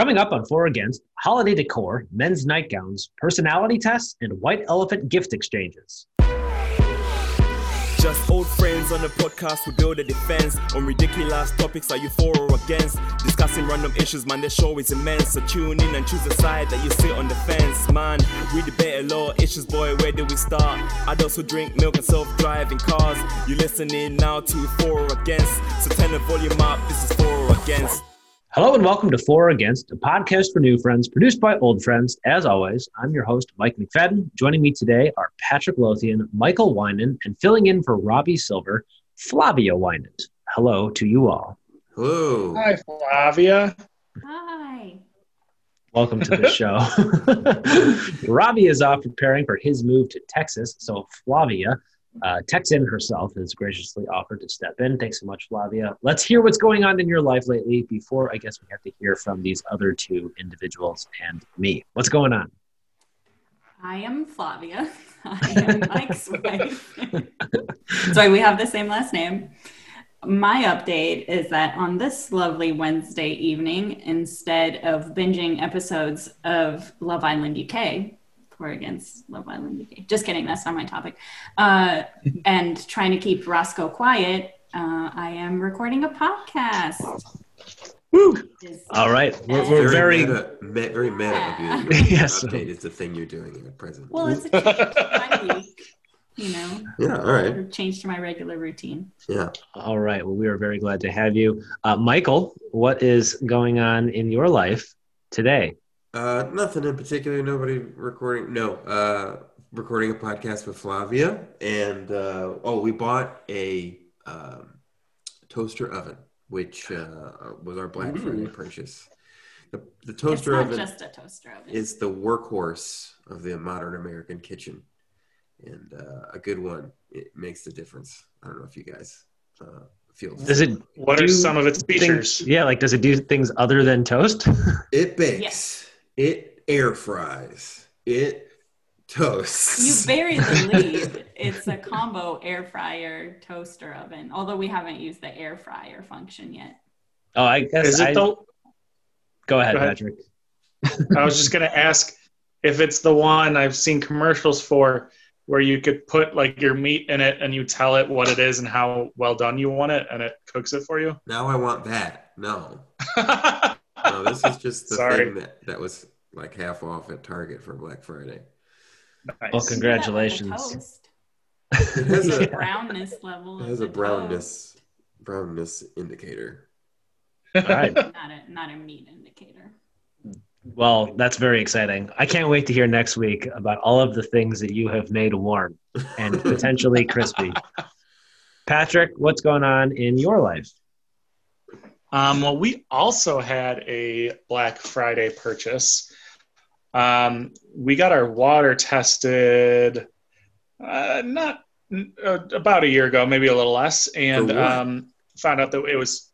Coming up on For Against, holiday decor, men's nightgowns, personality tests, and white elephant gift exchanges. Just old friends on the podcast, we build a defense on ridiculous topics. Are you for or against? Discussing random issues, man. The show is immense. So tune in and choose a side that you sit on the fence, man. We debate a lot of issues, boy. Where do we start? Adults who drink milk and self-driving cars. You listening now to for or against? So turn the volume up. This is for or against. Hello and welcome to For Against, a podcast for new friends, produced by old friends. As always, I'm your host, Mike McFadden. Joining me today are Patrick Lothian, Michael Winan, and filling in for Robbie Silver, Flavia Winan. Hello to you all. Hello. Hi, Flavia. Hi. Welcome to the show. Robbie is off preparing for his move to Texas, so Flavia, uh, Texan herself, has graciously offered to step in. Thanks so much, Flavia. Let's hear what's going on in your life lately before I guess we have to hear from these other two individuals and me. What's going on? I am Flavia. I am Mike's wife. Sorry, we have the same last name. My update is that on this lovely Wednesday evening, instead of binging episodes of Love Island UK, for against Love Island UK, just kidding, that's not my topic, uh, and trying to keep Roscoe quiet, uh, I am recording a podcast. Woo! All right. We're, we're very. meta, me, very meta of you. Yes. Update is the thing you're doing in the present. Well, it's a change to my week, you know, yeah. All right. change to my regular routine. Yeah. All right. Well, we are very glad to have you. Uh, Michael, what is going on in your life today? Uh, nothing in particular. Nobody recording. No. Uh, recording a podcast with Flavia, and uh, oh, we bought a um, toaster oven, which uh, was our Black Friday purchase. The, the It's toaster not oven just a toaster oven. is the workhorse of the modern American kitchen, and uh, a good one. It makes the difference. I don't know if you guys uh, feel. Does same it? way. What are some of its things- features? yeah, like does it do things other than toast? It bakes. Yes. It air fries. It toasts. You buried the lead. It's a combo air fryer toaster oven, although we haven't used the air fryer function yet. oh, I guess. Is I, it the? go ahead, Go ahead. Patrick. I was just gonna ask if it's the one I've seen commercials for, where you could put like your meat in it and you tell it what it is and how well done you want it, and it cooks it for you. now I want that. No, no. This is just the Sorry. thing that that was like half off at Target for Black Friday. Nice. Well, congratulations. Toast. It has The a brownness level. it has a the brownness brownness indicator. All right. Not a not a meat indicator. Well, that's very exciting. I can't wait to hear next week about all of the things that you have made warm and potentially crispy. Patrick, what's going on in your life? Um, well, we also had a Black Friday purchase. Um, we got our water tested uh, not uh, about a year ago, maybe a little less, and um, found out that it was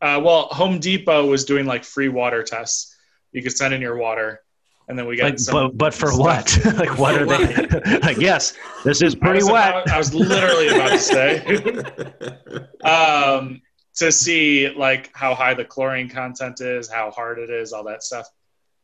uh, well, Home Depot was doing like free water tests. You could send in your water, and then we got Like, some. but, but for stuff. what? like, what are they? like, yes, this is pretty was wet. about- I was literally about to say. um, to see like how high the chlorine content is, how hard it is, all that stuff.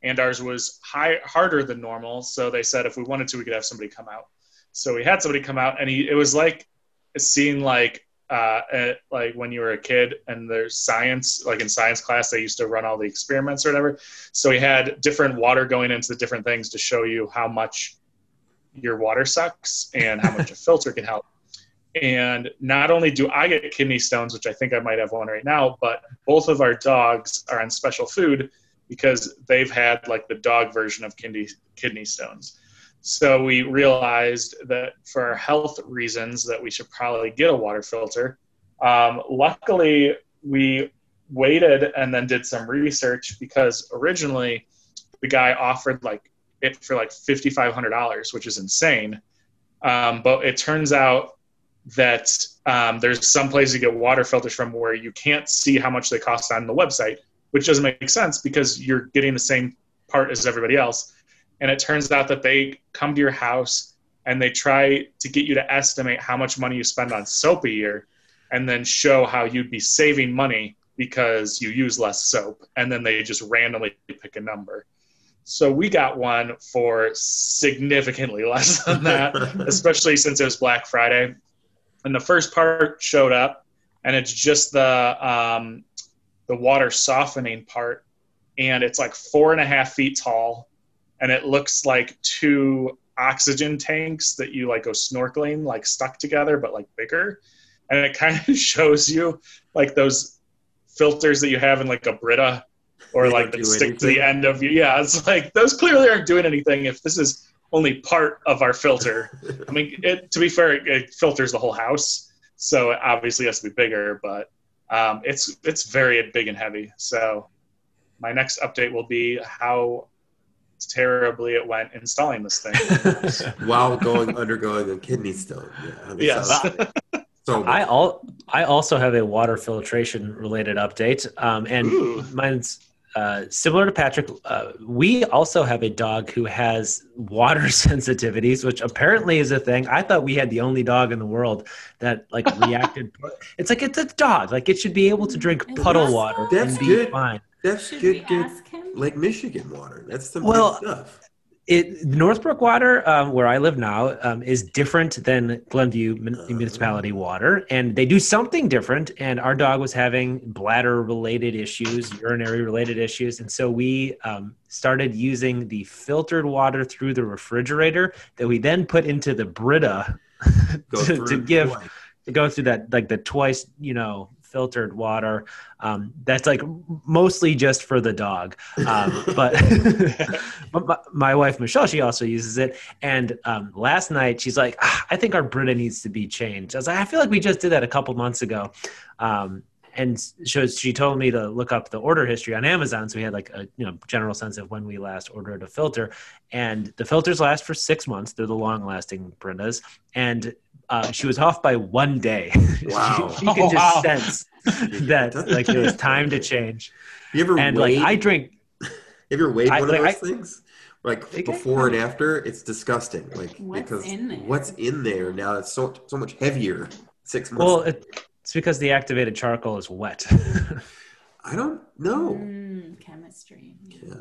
And ours was high, harder than normal. So they said if we wanted to, we could have somebody come out. So we had somebody come out, and he it was like seeing like uh, at, like when you were a kid and there's science, like in science class, they used to run all the experiments or whatever. So he had different water going into the different things to show you how much your water sucks and how much a filter can help. And not only do I get kidney stones, which I think I might have one right now, but both of our dogs are on special food because they've had like the dog version of kidney kidney stones. So we realized that for health reasons that we should probably get a water filter. Um, luckily, we waited and then did some research because originally the guy offered like it for like fifty five hundred dollars, which is insane. Um, but it turns out that um, there's some places you get water filters from where you can't see how much they cost on the website, which doesn't make sense because you're getting the same part as everybody else. And it turns out that they come to your house and they try to get you to estimate how much money you spend on soap a year and then show how you'd be saving money because you use less soap, and then they just randomly pick a number. So we got one for significantly less than that, especially since it was Black Friday. And the first part showed up, and it's just the um, the water softening part, and it's like four and a half feet tall, and it looks like two oxygen tanks that you like go snorkeling like stuck together but like bigger. And it kind of shows you like those filters that you have in like a brita or They like that stick to the end of you. Yeah it's like those clearly aren't doing anything if this is only part of our filter i mean it, to be fair it, it filters the whole house so it obviously has to be bigger but um, it's it's very big and heavy so my next update will be how terribly it went installing this thing While going undergoing a kidney stone. Yeah, yes so I much. all I also have a water filtration related update, um, and Ooh. mine's uh, similar to Patrick. Uh, we also have a dog who has water sensitivities, which apparently is a thing. I thought we had the only dog in the world that like reacted. it's like it's a dog; like it should be able to drink Is puddle water so? and That's be good. fine. That's Should good, we good. ask him? Lake Michigan water. That's the Well, stuff. It Northbrook water, um, where I live now, um, is different than Glenview mun- municipality water, and they do something different. And our dog was having bladder-related issues, urinary-related issues, and so we um, started using the filtered water through the refrigerator that we then put into the Brita to, to give to go through that like the twice you know filtered water um, that's like mostly just for the dog. Um, but, but my, my wife michelle she also uses it. And um, last night she's like ah, i think our brita needs to be changed. I was like i feel like we just did that a couple months ago. Um, and so she told me to look up the order history on amazon so we had like a you know general sense of when we last ordered a filter. And the filters last for six months. They're the long lasting britas and uh, she was off by one day. Wow. she, she could Oh, just wow. sense that like it was time to change. You ever And weighed, like I drink, have you ever weighed I- one of those I- things? Like before and after, it's disgusting. Like What's because in there? what's in there now? It's so so much heavier. Six months. well, it, it's because the activated charcoal is wet. I don't know. Mm, chemistry. Yeah.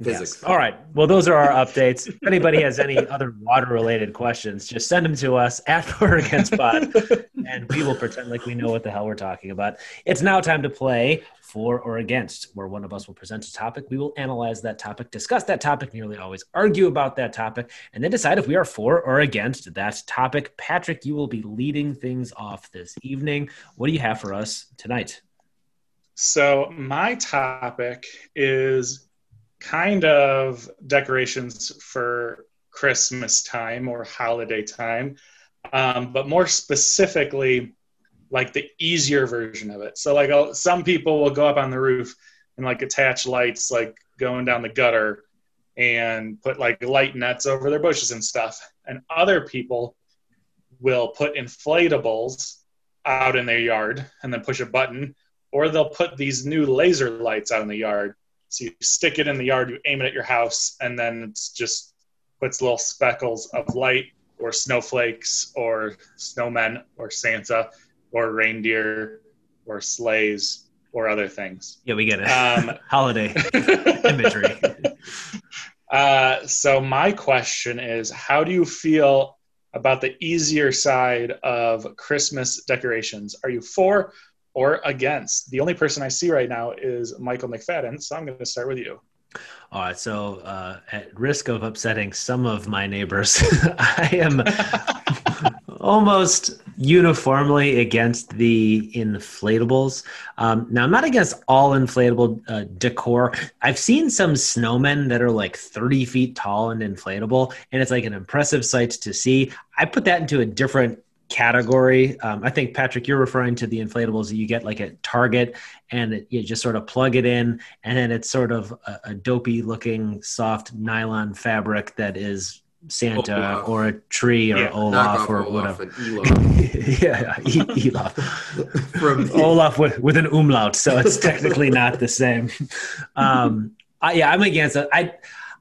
Yes. All right. Well, those are our updates. If anybody has any other water related questions, just send them to us at For or Against Pod, and we will pretend like we know what the hell we're talking about. It's now time to play For or Against, where one of us will present a topic. We will analyze that topic, discuss that topic, nearly always argue about that topic, and then decide if we are for or against that topic. Patrick, you will be leading things off this evening. What do you have for us tonight? So my topic is kind of decorations for Christmas time or holiday time, um, but more specifically, like the easier version of it. So like uh, some people will go up on the roof and like attach lights like going down the gutter and put like light nets over their bushes and stuff. And other people will put inflatables out in their yard and then push a button or they'll put these new laser lights out in the yard. So you stick it in the yard, you aim it at your house, and then it's just puts little speckles of light or snowflakes or snowmen or Santa or reindeer or sleighs or other things. Yeah, we get it. Um, Holiday imagery. Uh, so my question is, how do you feel about the easier side of Christmas decorations? Are you for or against? The only person I see right now is Michael McFadden, so I'm going to start with you. All right, so uh, at risk of upsetting some of my neighbors, I am almost uniformly against the inflatables. Um, now, I'm not against all inflatable uh, decor. I've seen some snowmen that are like 30 feet tall and inflatable, and it's like an impressive sight to see. I put that into a different category. Um, I think Patrick, you're referring to the inflatables that you get like at Target, and it, you just sort of plug it in, and then it's sort of a, a dopey looking soft nylon fabric that is Santa Olaf. or a tree or Yeah, Olaf or Olaf whatever. yeah, E- Olaf. from Olaf with, with an umlaut, so it's technically not the same. Um, I, yeah, I'm against it. I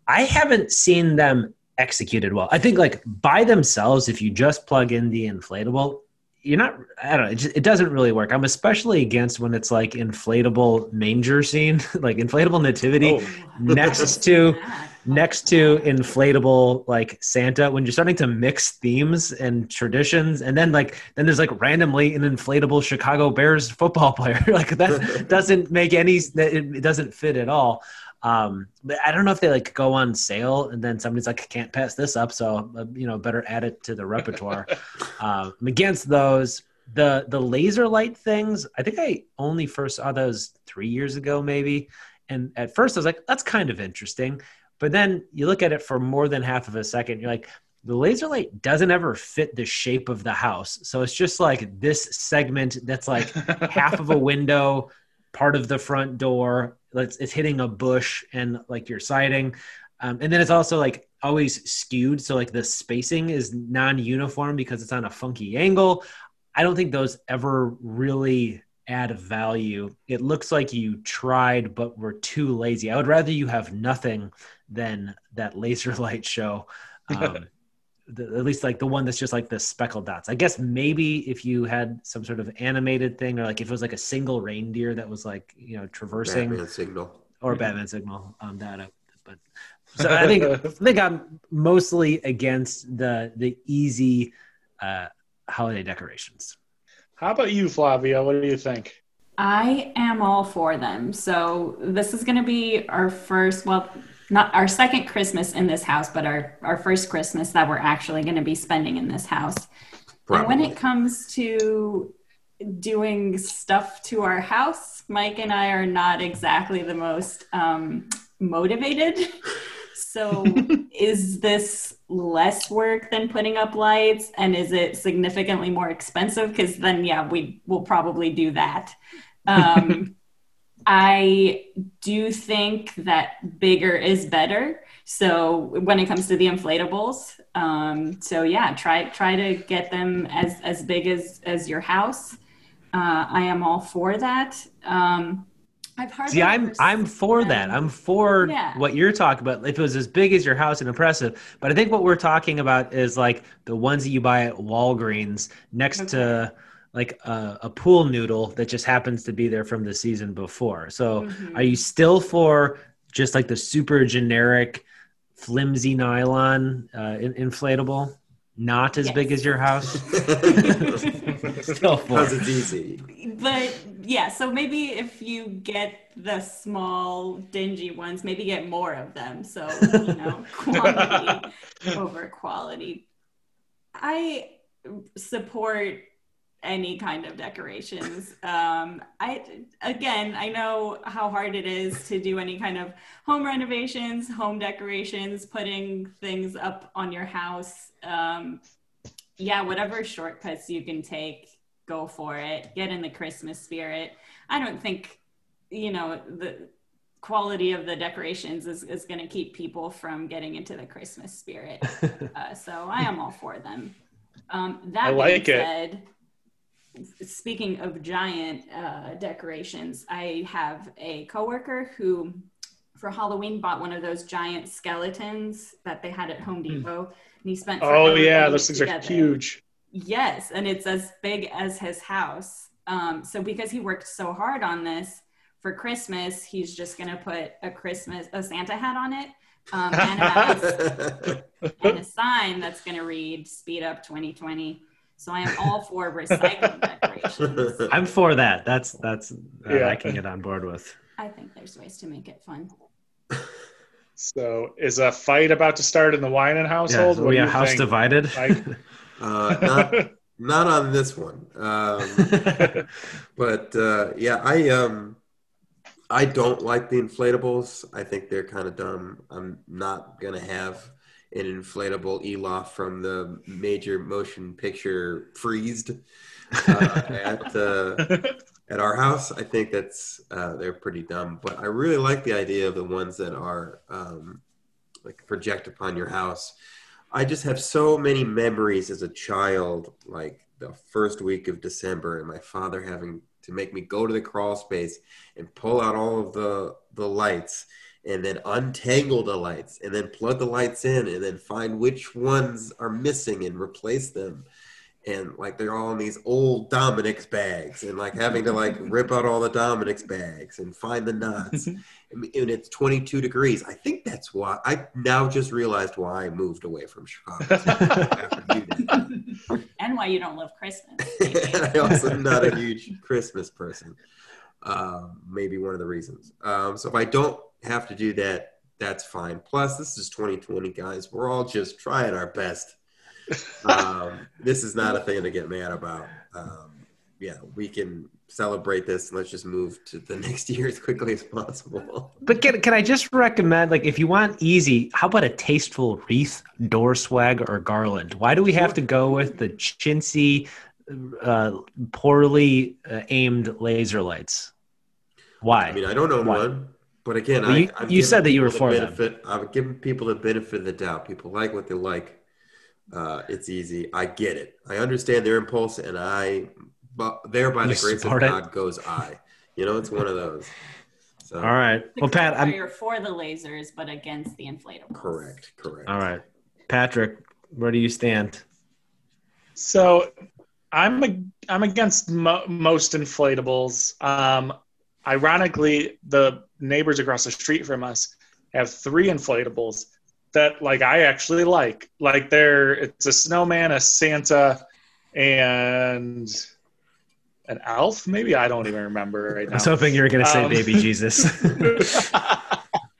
I haven't seen them executed well. I think like by themselves, if you just plug in the inflatable, you're not i don't know it, just, it doesn't really work i'm especially against when it's like inflatable manger scene like inflatable nativity Oh. next to Yeah. Next to inflatable like santa when you're starting to mix themes and traditions and then like then there's like randomly an inflatable chicago bears football player. Like that doesn't make any it, doesn't fit at all. Um but i don't know if they like go on sale and then somebody's like can't pass this up so uh, you know better add it to the repertoire. Um I'm against those the the laser light things i think i only first saw those three years ago maybe. And at first i was like that's kind of interesting but then you look at it for more than half of a second you're like the laser light doesn't ever fit the shape of the house. So it's just like this segment that's like half of a window part of the front door it's, it's hitting a bush and like your siding. Um, and then it's also like always skewed. So like the spacing is non-uniform because it's on a funky angle. I don't think those ever really add value. It looks like you tried but were too lazy. I would rather you have nothing than that laser light show um, the, at least like the one that's just like the speckled dots. I guess maybe if you had some sort of animated thing, or like if it was like a single reindeer that was like you know traversing, Batman signal. or Batman signal on that. uh, But so I think I think I'm mostly against the the easy uh, holiday decorations. How about you, Flavia? What do you think? I am all for them. So this is going to be our first, well, not our second Christmas in this house, but our, our first Christmas that we're actually going to be spending in this house. And when it comes to doing stuff to our house, Mike and I are not exactly the most um, motivated. So, is this less work than putting up lights? And is it significantly more expensive? Because then, yeah, we will probably do that. Um, I do think that bigger is better. So when it comes to the inflatables, um, so yeah, try try to get them as as big as as your house. Uh, I am all for that. Um, I've hardly See, I'm I'm for that. I'm for Yeah. what you're talking about. If it was as big as your house and impressive, but I think what we're talking about is like the ones that you buy at Walgreens next to like a, a pool noodle that just happens to be there from the season before. So, Mhm. are you still for just like the super generic, flimsy nylon uh, in- inflatable, not as big as your house? Still for. Because it's easy. but yeah so maybe if you get the small dingy ones maybe get more of them so you know quantity over quality i support any kind of decorations. Um i again i know how hard it is to do any kind of home renovations home decorations putting things up on your house. Um yeah whatever shortcuts you can take go for it. Get in the christmas spirit. I don't think you know the quality of the decorations is, is going to keep people from getting into the christmas spirit. Uh, so i am all for them. Um, that I like being it. Said speaking of giant uh, decorations i have a coworker who for halloween bought one of those giant skeletons that they had at home depot and he spent Oh yeah, putting those it things are huge. Yes, and it's as big as his house. Um, so because he worked so hard on this for Christmas, he's just gonna put a Christmas a Santa hat on it um, and, a and a sign that's gonna read "Speed Up 2020." So I am all for recycling decorations. I'm for that. That's that's uh, Yeah. I can get on board with. I think there's ways to make it fun. So is a fight about to start in the Winan household? so What we a house think, divided. Uh, not not on this one. Um, but uh, yeah, I um, I don't like the inflatables. I think they're kind of dumb. I'm not gonna have an inflatable Elof from the major motion picture freezed uh, at uh, at our house. I think that's uh, they're pretty dumb. But I really like the idea of the ones that are um, like project upon your house. I just have so many memories as a child, like the first week of December, and my father having to make me go to the crawl space and pull out all of the the lights and then untangle the lights and then plug the lights in and then find which ones are missing and replace them. and like they're all in these old Dominick's bags, and like having to like rip out all the Dominick's bags and find the nuts. and it's 22 degrees. I think that's why I now just realized why I moved away from Chicago. after you did. And why you don't love Christmas. and I also am not a huge Christmas person. Um, maybe one of the reasons. Um, so if I don't have to do that, that's fine. Plus, this is 2020, guys. We're all just trying our best. Um, this is not a thing to get mad about. Um, yeah, we can celebrate this and let's just move to the next year as quickly as possible. But can, can I just recommend, like, if you want easy, how about a tasteful wreath, door swag, or garland? Why do we have to go with the chintzy, uh, poorly uh, aimed laser lights? Why? I mean, I don't own Why? one, but again, Well, I, you- I'm you said that you were for the them. benefit. I'm giving people the benefit of the doubt. People like what they like. Uh, it's easy. I get it. I understand their impulse, and I, but there by the grace of it? God goes I. You know, it's one of those. So, All right. Well, Pat, I'm you're for the lasers, but against the inflatables. correct, correct. all right. Patrick, where do you stand? So I'm a, I'm against mo- most inflatables. Um, ironically, the neighbors across the street from us have three inflatables that like I actually like. Like they're it's a snowman, a Santa, and an elf. Maybe I don't even remember right now. I was hoping you were going to say Um, baby Jesus.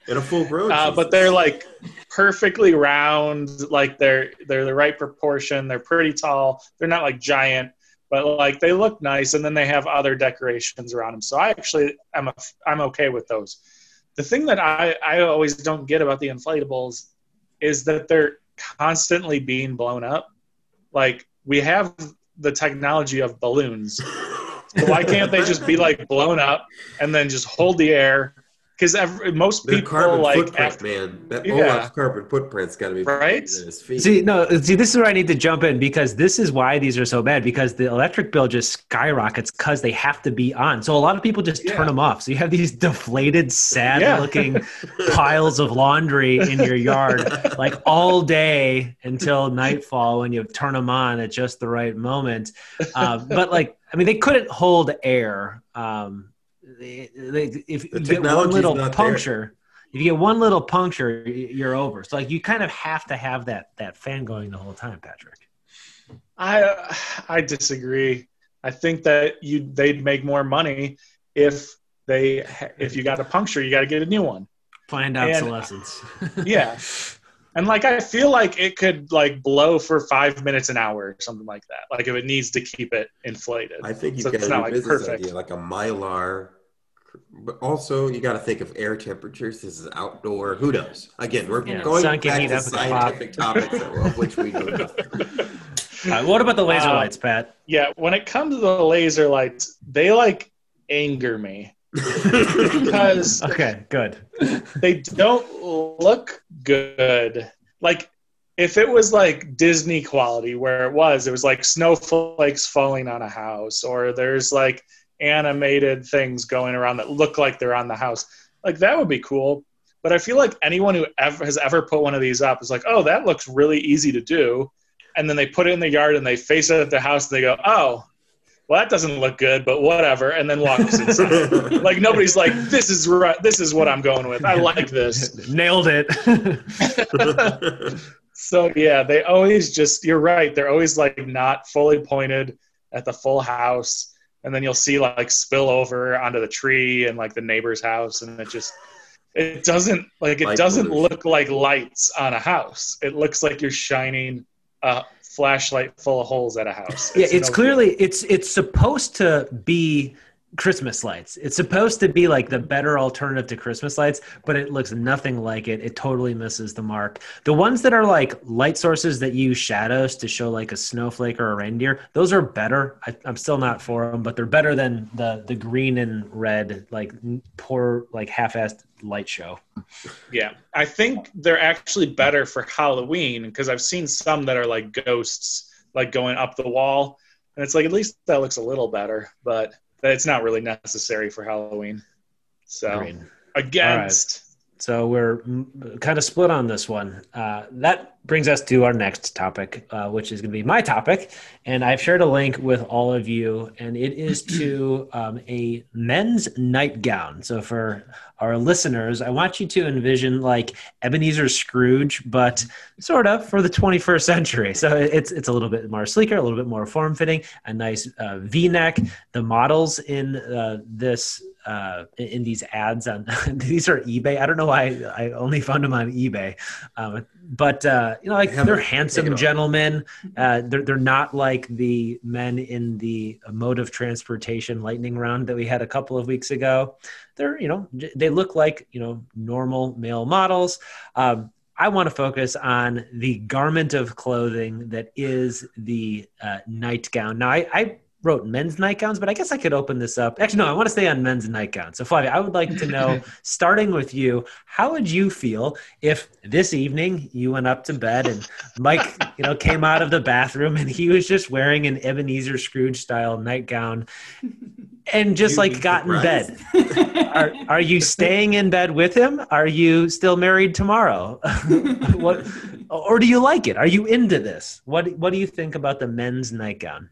And a full grown. uh, but they're like perfectly round like they're they're the right proportion they're pretty tall they're not like giant but like they look nice and then they have other decorations around them. So i actually am a, i'm okay with those. The thing that i i always don't get about the inflatables is that they're constantly being blown up. Like we have the technology of balloons. So why can't they just be like blown up and then just hold the air because most Their people carbon like footprint, after man. That Yeah. Olaf's carbon footprint's got to be Right? bigger than his feet. See, no, see, this is where I need to jump in because this is why these are so bad because the electric bill just skyrockets because they have to be on. So a lot of people just Yeah. turn them off. So you have these deflated, sad Yeah. looking piles of laundry in your yard like all day until nightfall when you turn them on at just the right moment. Uh, but like, I mean, they couldn't hold air. Um, they, they, if The you get one little not there. puncture, if you get one little puncture, you're over. So like, you kind of have to have that that fan going the whole time, Patrick. I I disagree. I think that you they'd make more money if they if you got a puncture, you got to get a new one. Planned And- obsolescence. Yeah, and like I feel like it could like blow for five minutes an hour or something like that. Like if it needs to keep it inflated. I think you've So got it's a not, like, business perfect. idea, like a mylar. But also, you got to think of air temperatures. This is outdoor. Who knows? Again, we're Yeah, going back to up at the top. scientific topics of which we know nothing. All right, what about the laser Uh, lights, Pat? Yeah, when it comes to the laser lights, they like anger me because Okay, good. they don't look good. Like if it was like Disney quality where it was, it was like snowflakes falling on a house or there's like animated things going around that look like they're on the house. Like that would be cool. But I feel like anyone who ever has ever put one of these up is like, oh, that looks really easy to do. And then they put it in the yard and they face it at the house and they go, oh, well, that doesn't look good, but whatever. And then walks inside. like nobody's like, this is right. This is what I'm going with. I like this. Nailed it. So yeah, they always just you're right. They're always like not fully pointed at the full house. And then you'll see like spill over onto the tree and like the neighbor's house and it just it doesn't like it Light doesn't pollution. look like lights on a house. It looks like you're shining a flashlight full of holes at a house. yeah, it's no clearly it's it's supposed to be Christmas lights. It's supposed to be like the better alternative to Christmas lights, but it looks nothing like it. It totally misses the mark. The ones that are like light sources that use shadows to show like a snowflake or a reindeer, those are better. I, I'm still not for them, but they're better than the the green and red like poor like half-assed light show. Yeah, I think they're actually better for Halloween because I've seen some that are like ghosts, like going up the wall, and it's like at least that looks a little better, but it's not really necessary for Halloween. So against So we're kind of split on this one. Uh, that brings us to our next topic, uh, which is going to be my topic. And I've shared a link with all of you, and it is to um, a men's nightgown. So for our listeners, I want you to envision like Ebenezer Scrooge, but sort of for the 21st century. So it's it's a little bit more sleeker, a little bit more form fitting, a nice uh, V-neck. The models in uh, this uh, in these ads on these are eBay. I don't know why I only found them on eBay, um, but uh, you know, like they're handsome gentlemen. Uh, they're they're not like the men in the mode of transportation lightning round that we had a couple of weeks ago. They're you know they look like you know normal male models. Um, I want to focus on the garment of clothing that is the uh, nightgown. Now, I, I wrote men's nightgowns, but I guess I could open this up. Actually, no, I want to stay on men's nightgowns. So, Flavia, I would like to know, starting with you, how would you feel if this evening you went up to bed and Mike, you know, came out of the bathroom and he was just wearing an Ebenezer Scrooge style nightgown and just You'd like got in bed? are, are you staying in bed with him? Are you still married tomorrow? what, or do you like it? Are you into this? What, what do you think about the men's nightgown?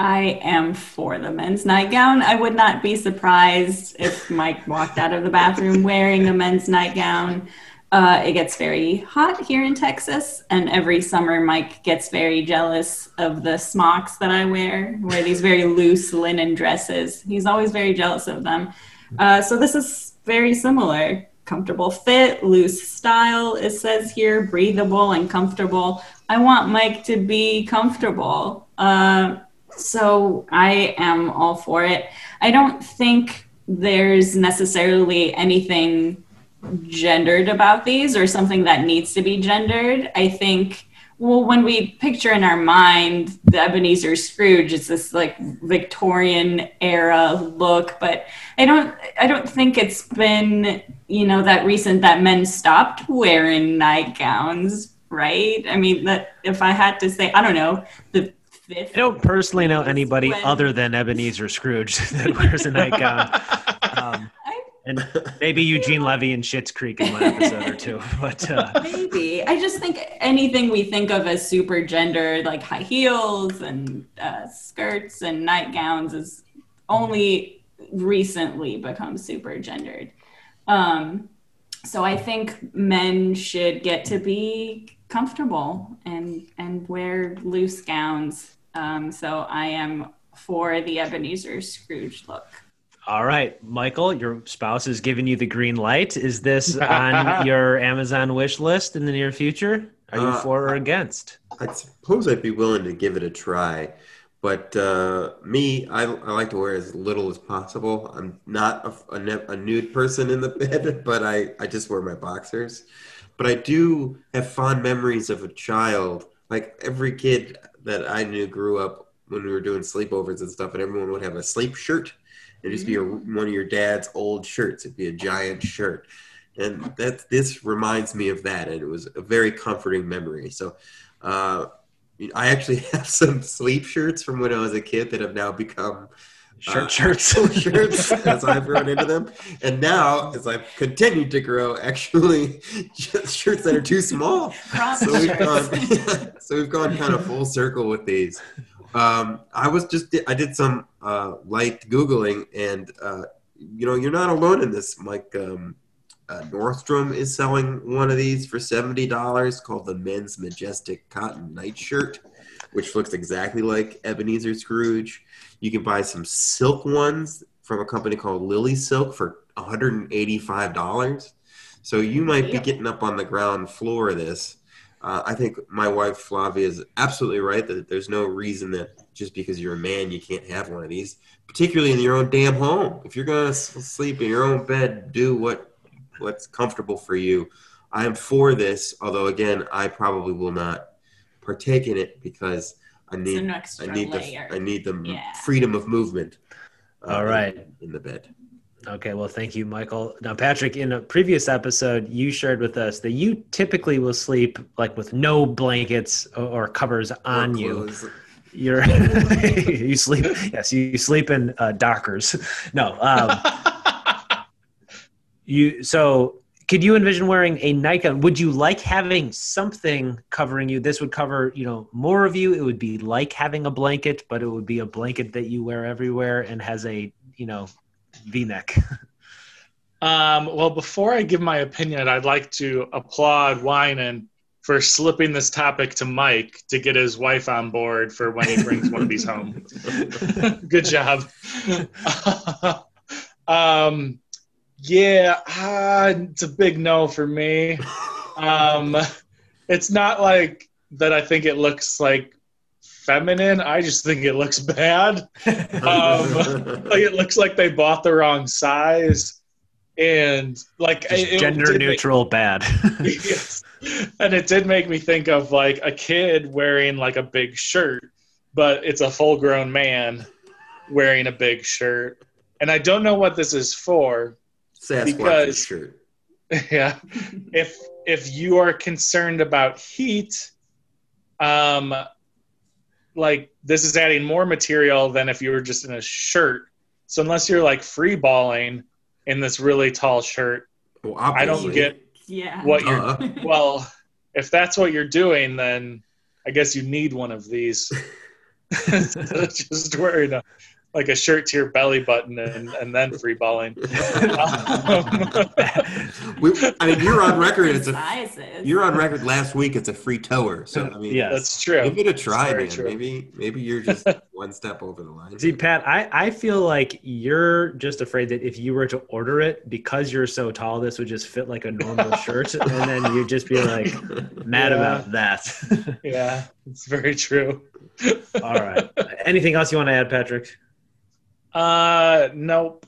I am for the men's nightgown. I would not be surprised if Mike walked out of the bathroom wearing a men's nightgown. Uh, it gets very hot here in Texas, and every summer Mike gets very jealous of the smocks that I wear. Wear these very loose linen dresses. He's always very jealous of them. Uh, so this is very similar. Comfortable fit, loose style. It says here, breathable and comfortable. I want Mike to be comfortable. Uh, so I am all for it. I don't think there's necessarily anything gendered about these or something that needs to be gendered. I think well when we picture in our mind the Ebenezer Scrooge it's this like Victorian era look but I don't I don't think it's been you know that recent that men stopped wearing nightgowns right I mean that if I had to say I don't know the fifth. I don't personally know anybody when... other than Ebenezer Scrooge that wears a nightgown. Um, and maybe Eugene Levy in Schitt's Creek in one episode or two. But uh, maybe I just think anything we think of as super gendered, like high heels and uh, skirts and nightgowns, is only recently become super gendered. Um, so I think men should get to be comfortable and and wear loose gowns um, so I am for the Ebenezer Scrooge look. All right, Michael, your spouse is giving you the green light. Is this on your Amazon wish list in the near future? Are you uh, for or against? I suppose I'd be willing to give it a try. But uh, me, I, I, like to wear as little as possible. I'm not a, a, a, nude person in the bed, but I, I just wear my boxers. But I do have fond memories of a child. Like every kid that I knew grew up when we were doing sleepovers and stuff, and everyone would have a sleep shirt. It'd just be a, one of your dad's old shirts. It'd be a giant shirt, and that this reminds me of that, and it was a very comforting memory. So, uh, I actually have some sleep shirts from when I was a kid that have now become shirt uh, shirts shirts as I've grown into them. And now, as I've continued to grow, actually just shirts that are too small. so we've gone so we've gone kind of full circle with these. Um, I was just I did some uh, light googling, and uh, you know you're not alone in this, Mike. Um, uh, Nordstrom is selling one of these for seventy dollars, called the Men's Majestic Cotton Nightshirt, which looks exactly like Ebenezer Scrooge. You can buy some silk ones from a company called Lily Silk for $185. So you might be getting up on the ground floor of this. Uh, I think my wife Flavia is absolutely right that there's no reason that just because you're a man you can't have one of these, particularly in your own damn home. If you're gonna sleep in your own bed, do what what's comfortable for you. I am for this, although again, I probably will not partake in it because I need I need layer. the I need the yeah. freedom of movement. Uh, All right, in, in, the bed. Okay, well, thank you, Michael. Now, Patrick, in a previous episode, you shared with us that you typically will sleep like with no blankets or, covers on you. You're you sleep. Yes, you sleep in uh, Dockers. No, um, you. So could you envision wearing a nightgown? Would you like having something covering you? This would cover, you know, more of you. It would be like having a blanket, but it would be a blanket that you wear everywhere and has a, you know, V-neck. Um, well, before I give my opinion, I'd like to applaud Winan for slipping this topic to Mike to get his wife on board for when he brings one of these home. Good job. um, yeah, uh, it's a big no for me. Um, it's not like that. I think it looks like feminine. I just think it looks bad. Um, like it looks like they bought the wrong size, and like it- it gender make- neutral bad. yes. And it did make me think of like a kid wearing like a big shirt, but it's a full grown man wearing a big shirt. And I don't know what this is for. Sasquatch Because- shirt. yeah. If if you are concerned about heat, um like this is adding more material than if you were just in a shirt. So unless you're like free balling in this really tall shirt, Well, I don't get Yeah. what you're Uh, well, if that's what you're doing, then I guess you need one of these. Just wearing a, like a shirt to your belly button and, and then free balling. Um, we, I mean, you're on record. It's a you're on record last week. It's a free tower. So I mean, Yes. that's true. give it a try, man. true. Maybe maybe you're just one step over the line. See, Pat, I, I feel like you're just afraid that if you were to order it, because you're so tall, this would just fit like a normal shirt. And then you'd just be like mad Yeah. about that. Yeah, it's very true. All right. Anything else you want to add, Patrick? Uh, nope.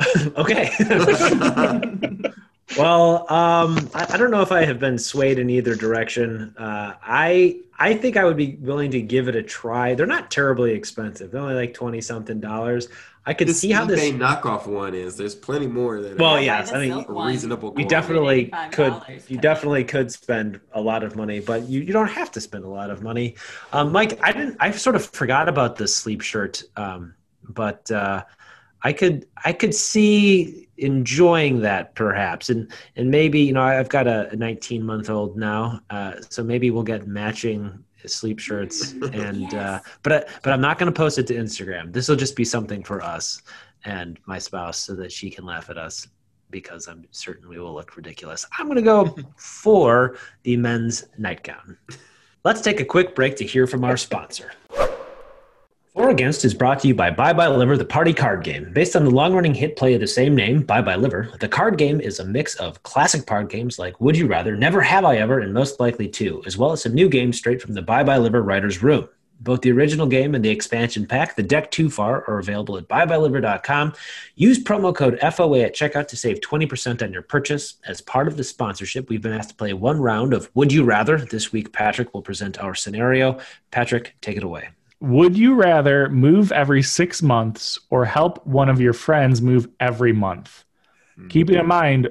okay. well, um, I, I don't know if I have been swayed in either direction. Uh, I I think I would be willing to give it a try. They're not terribly expensive. They're only like twenty something dollars. I could this see how this. knockoff one is. There's plenty more that Well, are yeah. Yes, I mean, silk a one. reasonable. You definitely could. You definitely could spend a lot of money, but you, you don't have to spend a lot of money. Um, Mike, I didn't. I sort of forgot about the sleep shirt, um, but uh, I could I could see enjoying that perhaps, and and maybe you know I've got a 19 month old now, uh, so maybe we'll get matching sleep shirts and uh, but I, but I'm not going to post it to Instagram. This will just be something for us and my spouse so that she can laugh at us because I'm certain we will look ridiculous. I'm going to go for the men's nightgown. Let's take a quick break to hear from our sponsor. For Against is brought to you by Bye Bye Liver, the party card game. Based on the long running hit play of the same name, Bye Bye Liver, the card game is a mix of classic card games like Would You Rather, Never Have I Ever, and Most Likely To, as well as some new games straight from the Bye Bye Liver writer's room. Both the original game and the expansion pack, The Deck Too Far, are available at byebyeliver.com. Use promo code FOA at checkout to save 20% on your purchase. As part of the sponsorship, we've been asked to play one round of Would You Rather. This week, Patrick will present our scenario. Patrick, take it away. Would you rather move every six months or help one of your friends move every month? Hmm. Keeping in mind,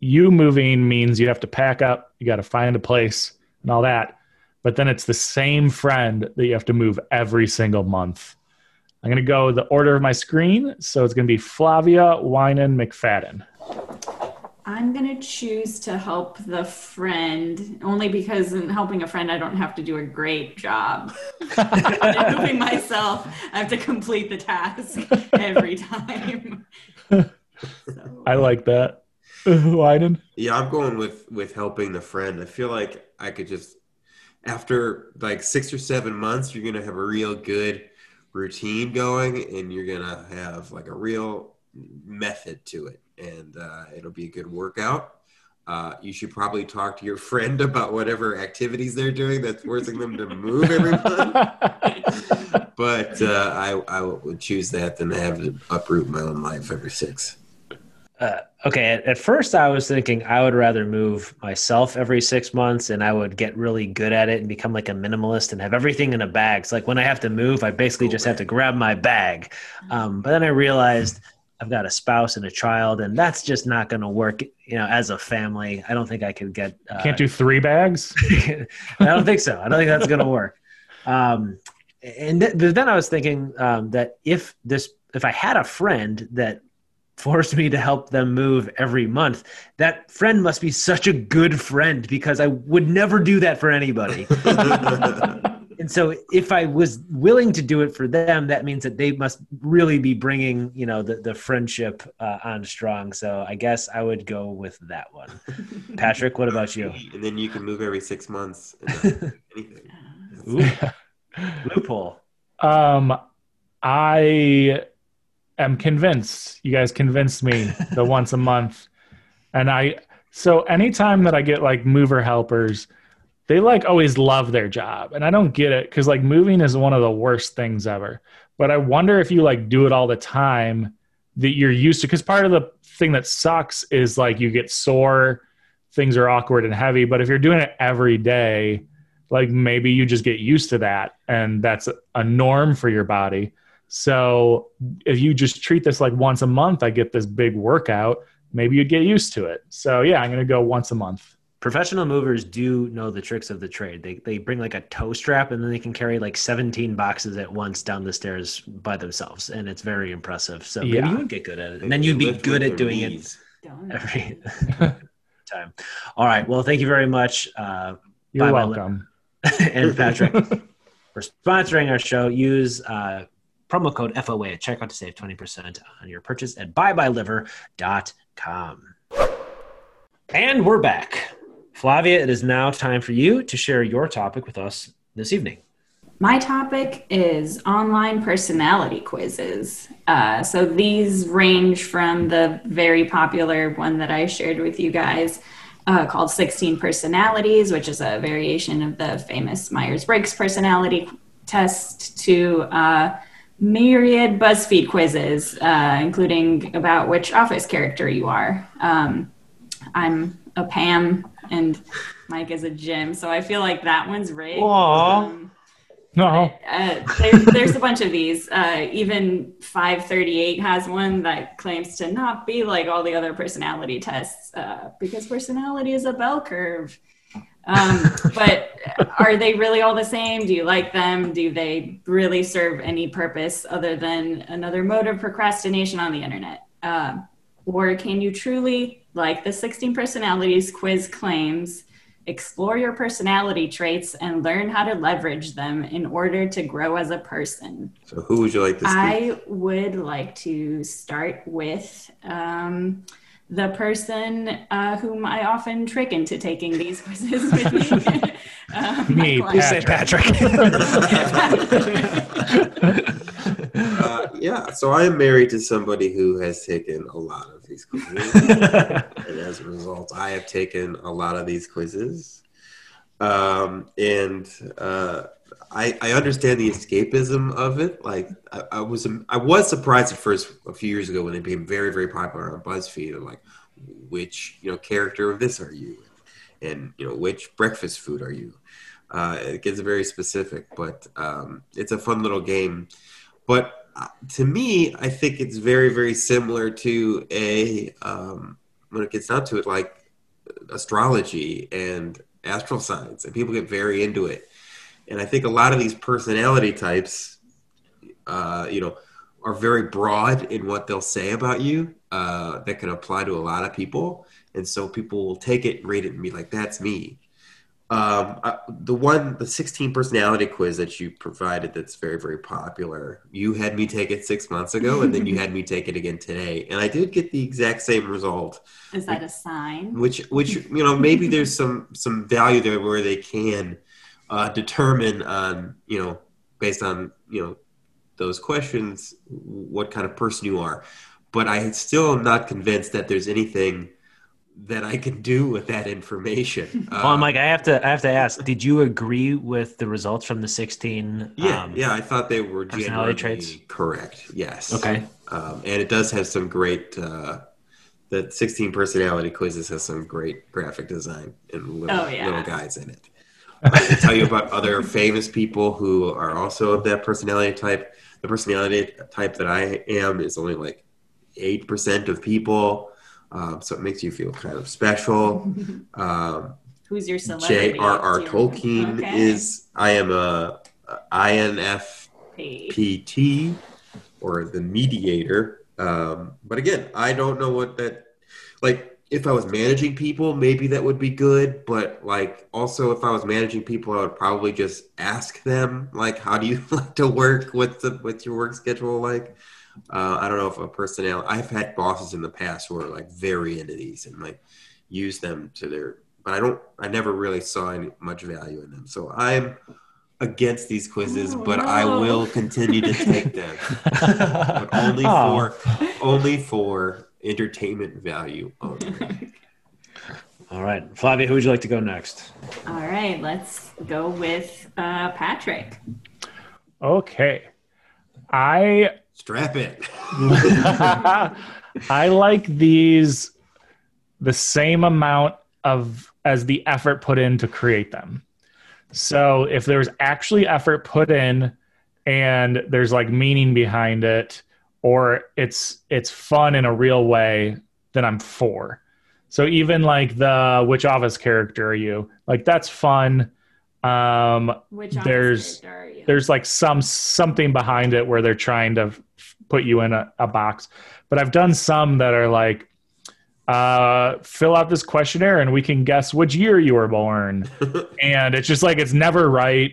you moving means you have to pack up, you got to find a place and all that. But then it's the same friend that you have to move every single month. I'm going to go the order of my screen. So it's going to be Flavia, Winan, McFadden. I'm gonna choose to help the friend only because in helping a friend I don't have to do a great job. In moving myself, I have to complete the task every time. So, I like that. Winan? Yeah, I'm going with with helping the friend. I feel like I could just after like six or seven months, you're gonna have a real good routine going, and you're gonna have like a real method to it, and uh, it'll be a good workout. Uh, you should probably talk to your friend about whatever activities they're doing that's forcing them to move every month. But uh, I I would choose that than to have to uproot my own life every six. Uh, okay, at, at first I was thinking I would rather move myself every six months and I would get really good at it and become like a minimalist and have everything in a bag. So like when I have to move, I basically just have to grab my bag. Um, but then I realized I've got a spouse and a child, and that's just not going to work. You know, as a family, I don't think I could get. Uh, Can't do three bags? I don't think so. I don't think that's going to work. Um, and th- but then I was thinking um, that if this, if I had a friend that forced me to help them move every month. That friend must be such a good friend because I would never do that for anybody. and so if I was willing to do it for them, that means that they must really be bringing, you know, the, the friendship uh, on strong. So I guess I would go with that one. Patrick, what about you? And then you can move every six months. and anything. Ooh, loophole. Um, I am convinced. You guys convinced me the once a month, and I. So anytime that I get like mover helpers, they like always love their job, and I don't get it because like moving is one of the worst things ever. But I wonder if you like do it all the time that you're used to. Because part of the thing that sucks is like you get sore, things are awkward and heavy. But if you're doing it every day, like maybe you just get used to that and that's a norm for your body so if you just treat this like once a month i get this big workout maybe you'd get used to it so yeah i'm going to go once a month Professional movers do know the tricks of the trade. They, they bring like a toe strap and then they can carry like 17 boxes at once down the stairs by themselves. And it's very impressive. So maybe you would get good at it. And then you'd be good at doing it knees. Don't. every time. All right. Well, thank you very much. Uh, you're Bye-bye, welcome and Patrick for sponsoring our show. Use uh, promo code FOA at checkout to save 20% on your purchase at buybyliver.com. And we're back. Flavia, it is now time for you to share your topic with us this evening. My topic is online personality quizzes. Uh, so these range from the very popular one that I shared with you guys uh, called 16 Personalities, which is a variation of the famous Myers Briggs personality test, to uh, myriad BuzzFeed quizzes, uh, including about which office character you are. Um, I'm a Pam and Mike is a Jim. so I feel like that one's rigged. Um, no uh, there, there's a bunch of these. Uh, even 538 has one that claims to not be like all the other personality tests uh, because personality is a bell curve. Um, but are they really all the same? Do you like them? Do they really serve any purpose other than another mode of procrastination on the internet? Uh, or can you truly, like the 16 personalities quiz claims, explore your personality traits and learn how to leverage them in order to grow as a person. So who would you like to speak? I would like to start with um, the person uh, whom I often trick into taking these quizzes with me. um, Me, client. You say Patrick. Uh, yeah, so I am married to somebody who has taken a lot of these quizzes, and as a result, I have taken a lot of these quizzes. Um, and uh, I, I understand the escapism of it. Like I, I was, I was surprised at first a few years ago when they became very, very popular on BuzzFeed. And like, which you know character of this are you, and you know which breakfast food are you? Uh, it gets very specific, but um, it's a fun little game. But to me, I think it's very, very similar to a um, when it gets down to it, like astrology and astral signs, and people get very into it. And I think a lot of these personality types, uh, you know, are very broad in what they'll say about you. Uh, that can apply to a lot of people, and so people will take it, read it, and be like, "That's me." Um, uh, the one, the 16 personality quiz that you provided that's very, very popular. You had me take it six months ago, and then you had me take it again today, and I did get the exact same result. Is that a sign? Which, which you know, maybe there's some some value there where they can uh, determine on you know based on you know those questions what kind of person you are. But I still am not convinced that there's anything that I can do with that information. well, Uh, Mike, I have to I have to ask, did you agree with the results from the 16 Yeah, um, yeah, I thought they were personality generally traits? correct. Yes. Okay. Um, and it does have some great. Uh, the 16 personality quizzes has some great graphic design and little, Oh, yeah. little guys in it. I can tell you about other famous people who are also of that personality type. The personality type that I am is only like eight percent of people, um, so it makes you feel kind of special. Um, Who's your celebrity? J.R.R. Tolkien Okay. is. I am a, a INFP. P. PT or the mediator. Um, but again, I don't know what that like. If I was managing people, maybe that would be good. But like, also, if I was managing people, I would probably just ask them, like, how do you like to work? What's the what's your work schedule like? Uh, I don't know if a personnel. I've had bosses in the past who are like very into these and like use them to their. But I don't. I never really saw any much value in them. So I'm against these quizzes, Oh, but I will continue to take them. but only Oh. for only for entertainment value only. All right, Flavia, who would you like to go next? All right, let's go with uh, Patrick. Okay. I Strap it. I like these the same amount of as the effort put in to create them. So if there's actually effort put in and there's like meaning behind it or it's it's fun in a real way, then I'm for. So even like the which office character are you? Like that's fun. Um Which There's- character are you? there's like some something behind it where they're trying to f- put you in a, a box but i've done some that are like uh fill out this questionnaire and we can guess which year you were born and it's just like it's never right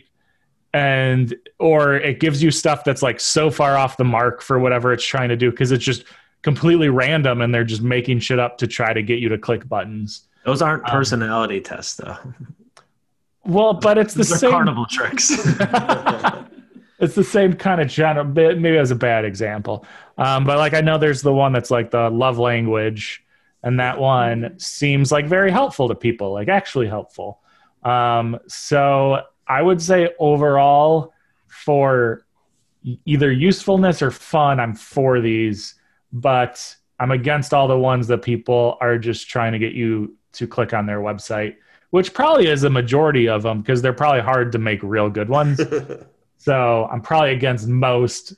and or it gives you stuff that's like so far off the mark for whatever it's trying to do because it's just completely random and they're just making shit up to try to get you to click buttons Those aren't Um, personality tests, though. well but it's the same carnival tricks. it's the same kind of general bit maybe as a bad example. Um, but like i know there's the one that's like the love language and that one seems like very helpful to people like actually helpful. Um, so i would say overall for either usefulness or fun i'm for these but i'm against all the ones that people are just trying to get you to click on their website which probably is a majority of them because they're probably hard to make real good ones so I'm probably against most,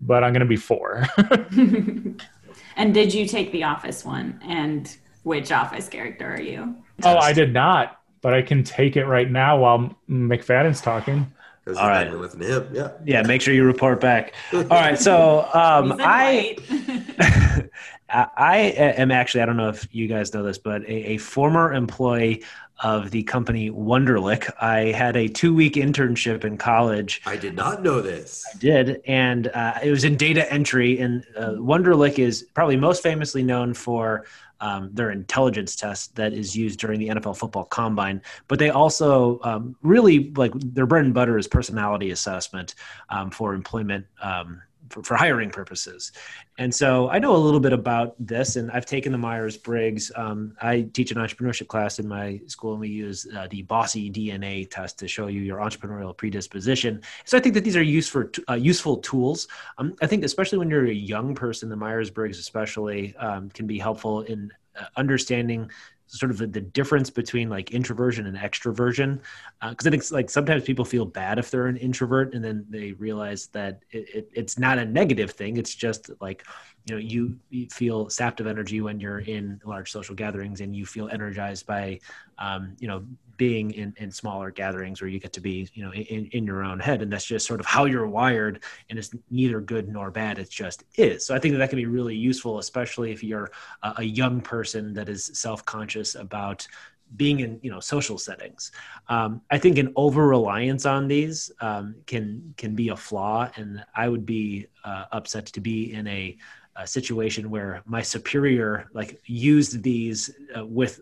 but I'm going to be for. and did you take the office one? And which office character are you? oh, I did not, but I can take it right now while McFadden's talking. All right. right. listen him. Yeah. yeah, make sure you report back. All right, so um, I. I I am actually, I don't know if you guys know this, but a, a former employee of the company Wonderlic. I had a two week internship in college. I did not know this. I did, and uh, it was in data entry. And uh, Wonderlic is probably most famously known for um, their intelligence test that is used during the NFL football combine. But they also um, really like their bread and butter is personality assessment um, for employment. For, for hiring purposes. And so I know a little bit about this, and I've taken the Myers Briggs. Um, I teach an entrepreneurship class in my school, and we use uh, the Bossy DNA test to show you your entrepreneurial predisposition. So I think that these are useful, uh, useful tools. Um, I think, especially when you're a young person, the Myers Briggs, especially, um, can be helpful in uh, understanding sort of the, the difference between like introversion and extroversion uh, because i think like sometimes people feel bad if they're an introvert and then they realize that it, it, it's not a negative thing. It's just like you know you, feel sapped of energy when you're in large social gatherings and you feel energized by um, you know being in, in smaller gatherings where you get to be you know in, in your own head. And that's just sort of how you're wired. And it's neither good nor bad. It just is. So i think that, that can be really useful especially if you're a, a young person that is self-conscious about being in you know social settings. Um, i think an over reliance on these um, can can be a flaw. And i would be uh, upset to be in a, a situation where my superior like used these uh, with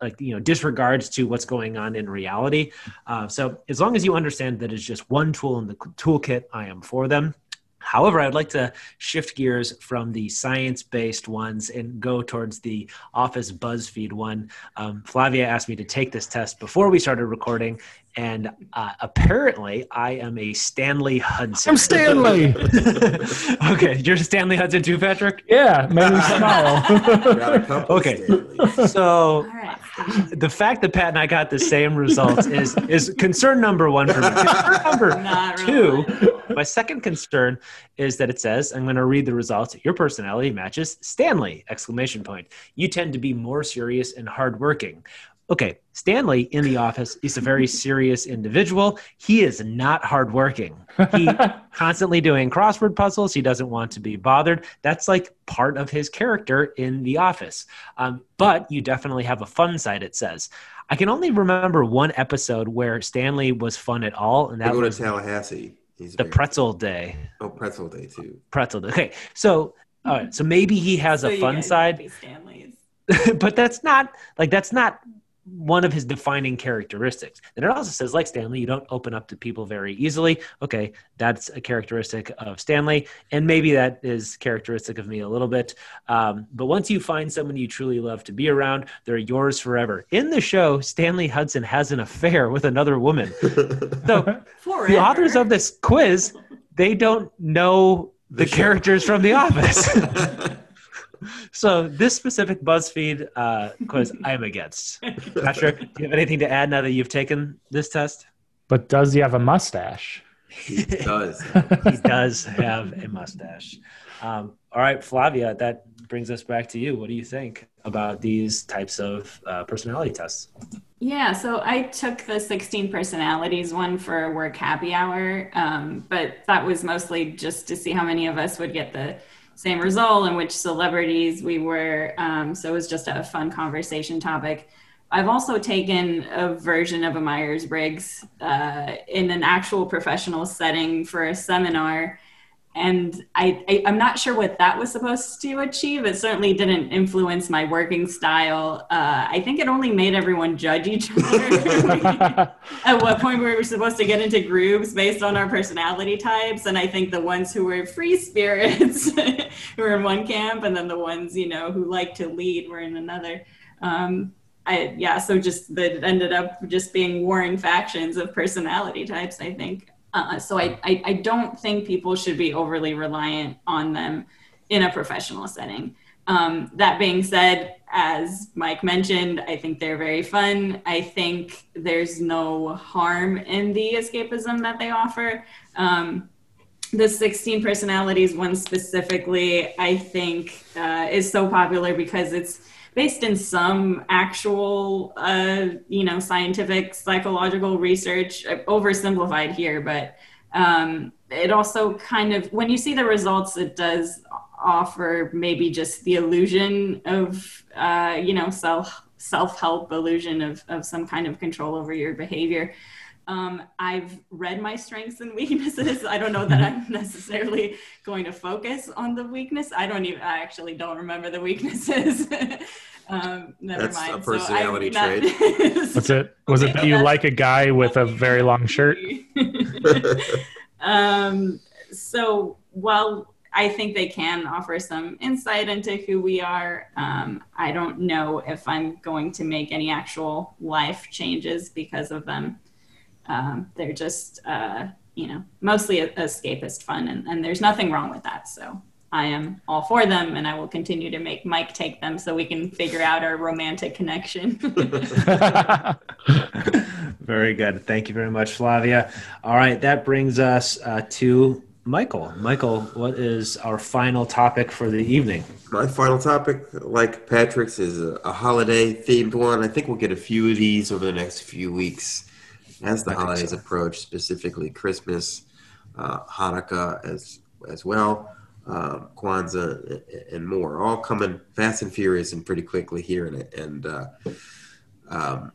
like you know disregards to what's going on in reality uh, so as long as you understand that it's just one tool in the toolkit i am for them However, I'd like to shift gears from the science based ones and go towards the Office BuzzFeed one. Um, Flavia asked me to take this test before we started recording, and uh, apparently I am a Stanley Hudson. I'm Stanley. okay, you're Stanley Hudson too, Patrick? yeah, maybe tomorrow. Got a couple Okay. So All right. Steve. the fact that Pat and I got the same results is is concern number one for me. Concern number Not two. really. My second concern is that it says, I'm going to read the results. Your personality matches Stanley! Exclamation point. You tend to be more serious and hardworking. Okay, Stanley in the office is a very serious individual. He is not hardworking. He constantly doing crossword puzzles. He doesn't want to be bothered. That's like part of his character in the office. Um, but you definitely have a fun side. It says. I can only remember one episode where Stanley was fun at all, and that go to was Tallahassee. He's the very- pretzel day. Oh, pretzel day too. Pretzel day. Okay, so all right, so maybe he has So a fun side. would Stanleys. but that's not like that's not one of his defining characteristics. And it also says, like Stanley, you don't open up to people very easily. Okay, that's a characteristic of Stanley, and maybe that is characteristic of me a little bit. Um, but once you find someone you truly love to be around, they're yours forever. In the show, Stanley Hudson has an affair with another woman. So Forever. the authors of this quiz, they don't know the, The characters from The Office. So this specific BuzzFeed uh, quiz, I'm against. Patrick, do you have anything to add now that you've taken this test? But does he have a mustache? he does. He does have a mustache. Um, all right, Flavia, that brings us back to you. What do you think about these types of uh, personality tests? Yeah, so I took the 16 personalities one for work happy hour, um, but that was mostly just to see how many of us would get the same result and which celebrities we were. Um, so it was just a fun conversation topic. I've also taken a version of a Myers Briggs uh, in an actual professional setting for a seminar. And I, I, I'm not sure what that was supposed to achieve. It certainly didn't influence my working style. Uh, I think it only made everyone judge each other. At what point were we were supposed to get into groups based on our personality types. And I think the ones who were free spirits were in one camp, and then the ones, you know, who like to lead were in another. Um, I, yeah, so just that ended up just being warring factions of personality types, I think. Uh, so I, I, I don't think people should be overly reliant on them in a professional setting. Um, that being said, as Mike mentioned, I think they're very fun. I think there's no harm in the escapism that they offer. Um, the 16 personalities one specifically, I think, uh, is so popular because it's based in some actual, uh, you know, scientific psychological research. I've oversimplified here, but um, it also kind of, when you see the results, it does offer maybe just the illusion of, uh, you know, self self help illusion of of some kind of control over your behavior. Um, I've read my strengths and weaknesses. I don't know that I'm necessarily going to focus on the weakness. I don't even. I actually don't remember the weaknesses. um, never That's a mind. personality so I'm not- What's it? Was it that you like a guy with a very long shirt? um, so while I think they can offer some insight into who we are, um, I don't know if I'm going to make any actual life changes because of them. Um, they're just, uh, you know, mostly a- escapist fun, and, and there's nothing wrong with that. So I am all for them, and I will continue to make Mike take them so we can figure out our romantic connection. Very good. Thank you very much, Flavia. All right, that brings us uh, to Michael. Michael, what is our final topic for the evening? My final topic, like Patrick's, is a, a holiday themed one. I think we'll get a few of these over the next few weeks as the I holidays so. approach, specifically Christmas, uh, Hanukkah as as well, um, Kwanzaa, and more. All coming fast and furious and pretty quickly here. And, and uh, um,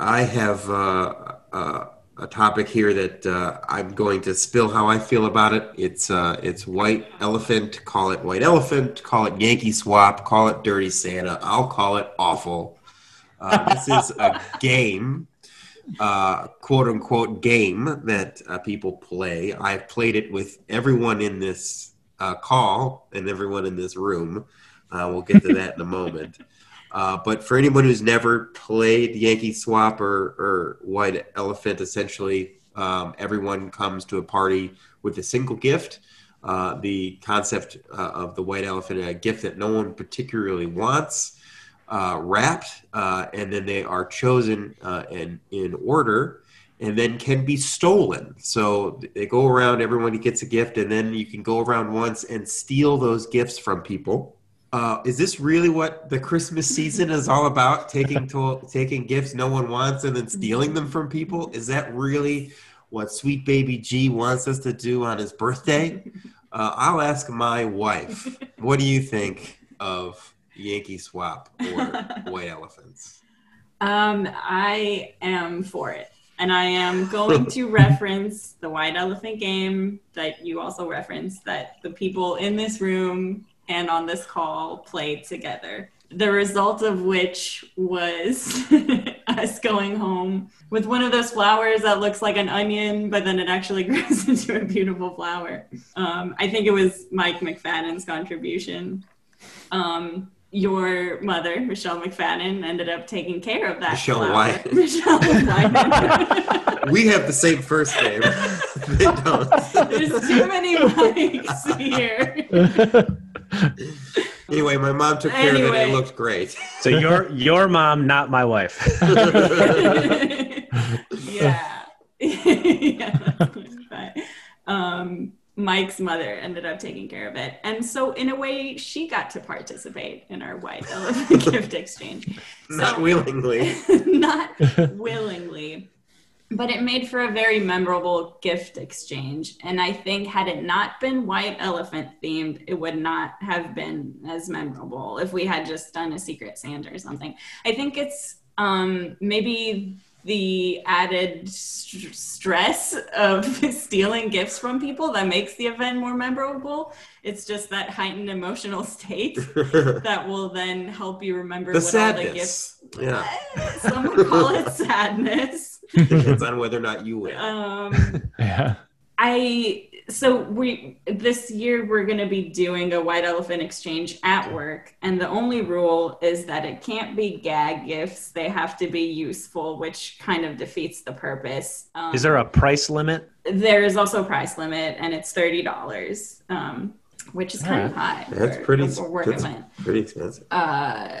I have uh, uh, a topic here that uh, I'm going to spill how I feel about it. It's uh, it's white elephant. Call it white elephant. Call it Yankee swap. Call it dirty Santa. I'll call it awful. Uh, this is a game, uh, quote unquote game that uh, people play. I've played it with everyone in this uh, call and everyone in this room. Uh, we'll get to that in a moment. Uh, but for anyone who's never played Yankee Swap or, or White Elephant, essentially um, everyone comes to a party with a single gift. Uh, the concept uh, of the White Elephant, a gift that no one particularly wants, uh, wrapped, uh, and then they are chosen uh, in, in order and then can be stolen. So they go around, everyone gets a gift, and then you can go around once and steal those gifts from people. Uh, is this really what the Christmas season is all about? Taking to, taking gifts no one wants and then stealing them from people? Is that really what Sweet Baby G wants us to do on his birthday? Uh, I'll ask my wife. What do you think of Yankee Swap or White Elephants? Um, I am for it. And I am going to reference the White Elephant game that you also referenced that the people in this room and on this call played together. The result of which was us going home with one of those flowers that looks like an onion, but then it actually grows into a beautiful flower. Um, I think it was Mike McFadden's contribution. Um, your mother, Michelle McFadden, ended up taking care of that. Michelle flower. White. Michelle White. We have the same first name. they don't. There's too many mics here. Anyway, my mom took care of it. Anyway. It looked great. So your your mom, not my wife. yeah. yeah. that's. Um, Mike's mother ended up taking care of it. And so, in a way, she got to participate in our white elephant gift exchange. Not So- willingly. not willingly. But it made for a very memorable gift exchange. And I think, had it not been white elephant themed, it would not have been as memorable if we had just done a secret Santa or something. I think it's um, maybe the added st- stress of stealing gifts from people that makes the event more memorable. It's just that heightened emotional state that will then help you remember the what all the gifts sadness. Yeah. some would call it sadness. Depends on whether or not you win. Um, Yeah. I so we this year we're going to be doing a white elephant exchange at work, and the only rule is that it can't be gag gifts; they have to be useful, which kind of defeats the purpose. Um, Is there a price limit? There is also a price limit, and it's thirty dollars, um, which is kind of high. That's for- pretty. for That's pretty expensive. uh,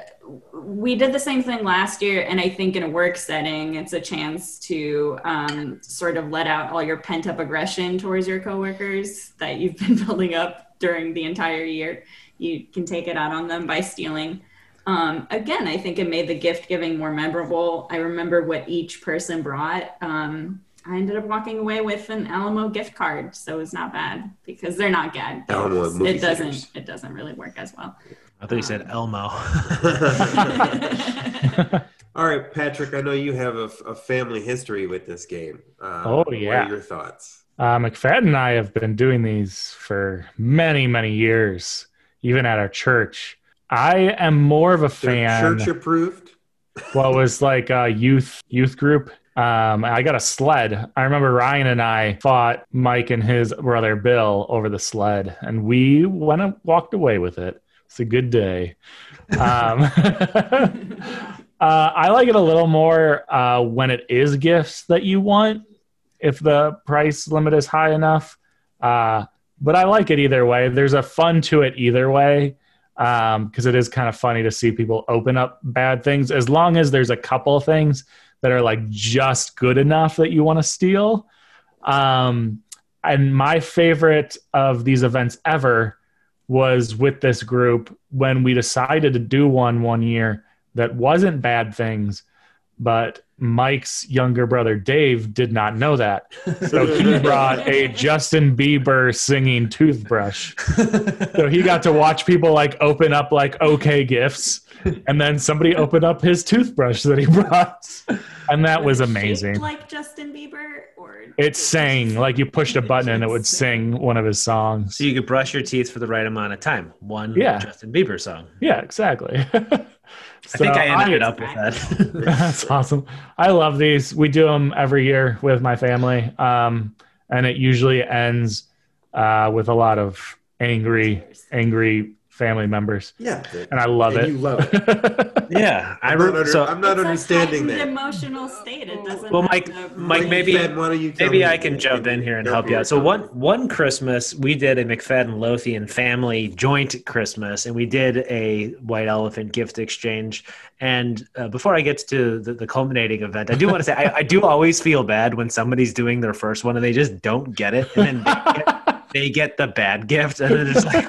we did the same thing last year, and I think in a work setting, it's a chance to um, sort of let out all your pent up aggression towards your coworkers that you've been building up during the entire year. You can take it out on them by stealing. Um, again, I think it made the gift giving more memorable. I remember what each person brought. Um, I ended up walking away with an Alamo gift card, so it's not bad because they're not gag. Alamo gifts. movie It doesn't. theaters. It doesn't really work as well. I thought you said Elmo. All right, Patrick. I know you have a, a family history with this game. Uh, Oh, What yeah. are your thoughts? Uh, McFadden and I have been doing these for many, many years, even at our church. I am more of a They're fan. church approved. what was like a youth youth group. Um, I got a sled. I remember Ryan and I fought Mike and his brother Bill over the sled, and we went and walked away with it. It's a good day. Um, uh, I like it a little more uh, when it is gifts that you want, if the price limit is high enough. Uh, but I like it either way. There's a fun to it either way because it is kind of funny to see people open up bad things as long as there's a couple things that are like just good enough that you want to steal. Um, and my favorite of these events ever was with this group when we decided to do one one year that wasn't bad things, but Mike's younger brother Dave did not know that. So he brought a Justin Bieber singing toothbrush. So he got to watch people like open up like okay gifts, and then somebody opened up his toothbrush that he brought, and that was amazing. Like Justin Bieber, or It sang like you pushed a button and it would sing one of his songs. so you could brush your teeth for the right amount of time. One Yeah. Justin Bieber song. Yeah, exactly. I think I ended up with that. That's awesome. I love these. We do them every year with my family, um, and it usually ends uh, with a lot of angry, angry family members, Yeah, and I love and it. you love it. yeah, I I'm not, under, so I'm not It's understanding heightened that. emotional state. It doesn't. Well, Mike- to- Mike, maybe- Ben, why don't you tell Maybe me- I can jump in here and help you out. So one one Christmas we did a McFadden Lothian family joint Christmas, and we did a white elephant gift exchange. And uh, before I get to the, the culminating event, I do want to say I, I do always feel bad when somebody's doing their first one and they just don't get it, and then they get, they get the bad gift, and then it's like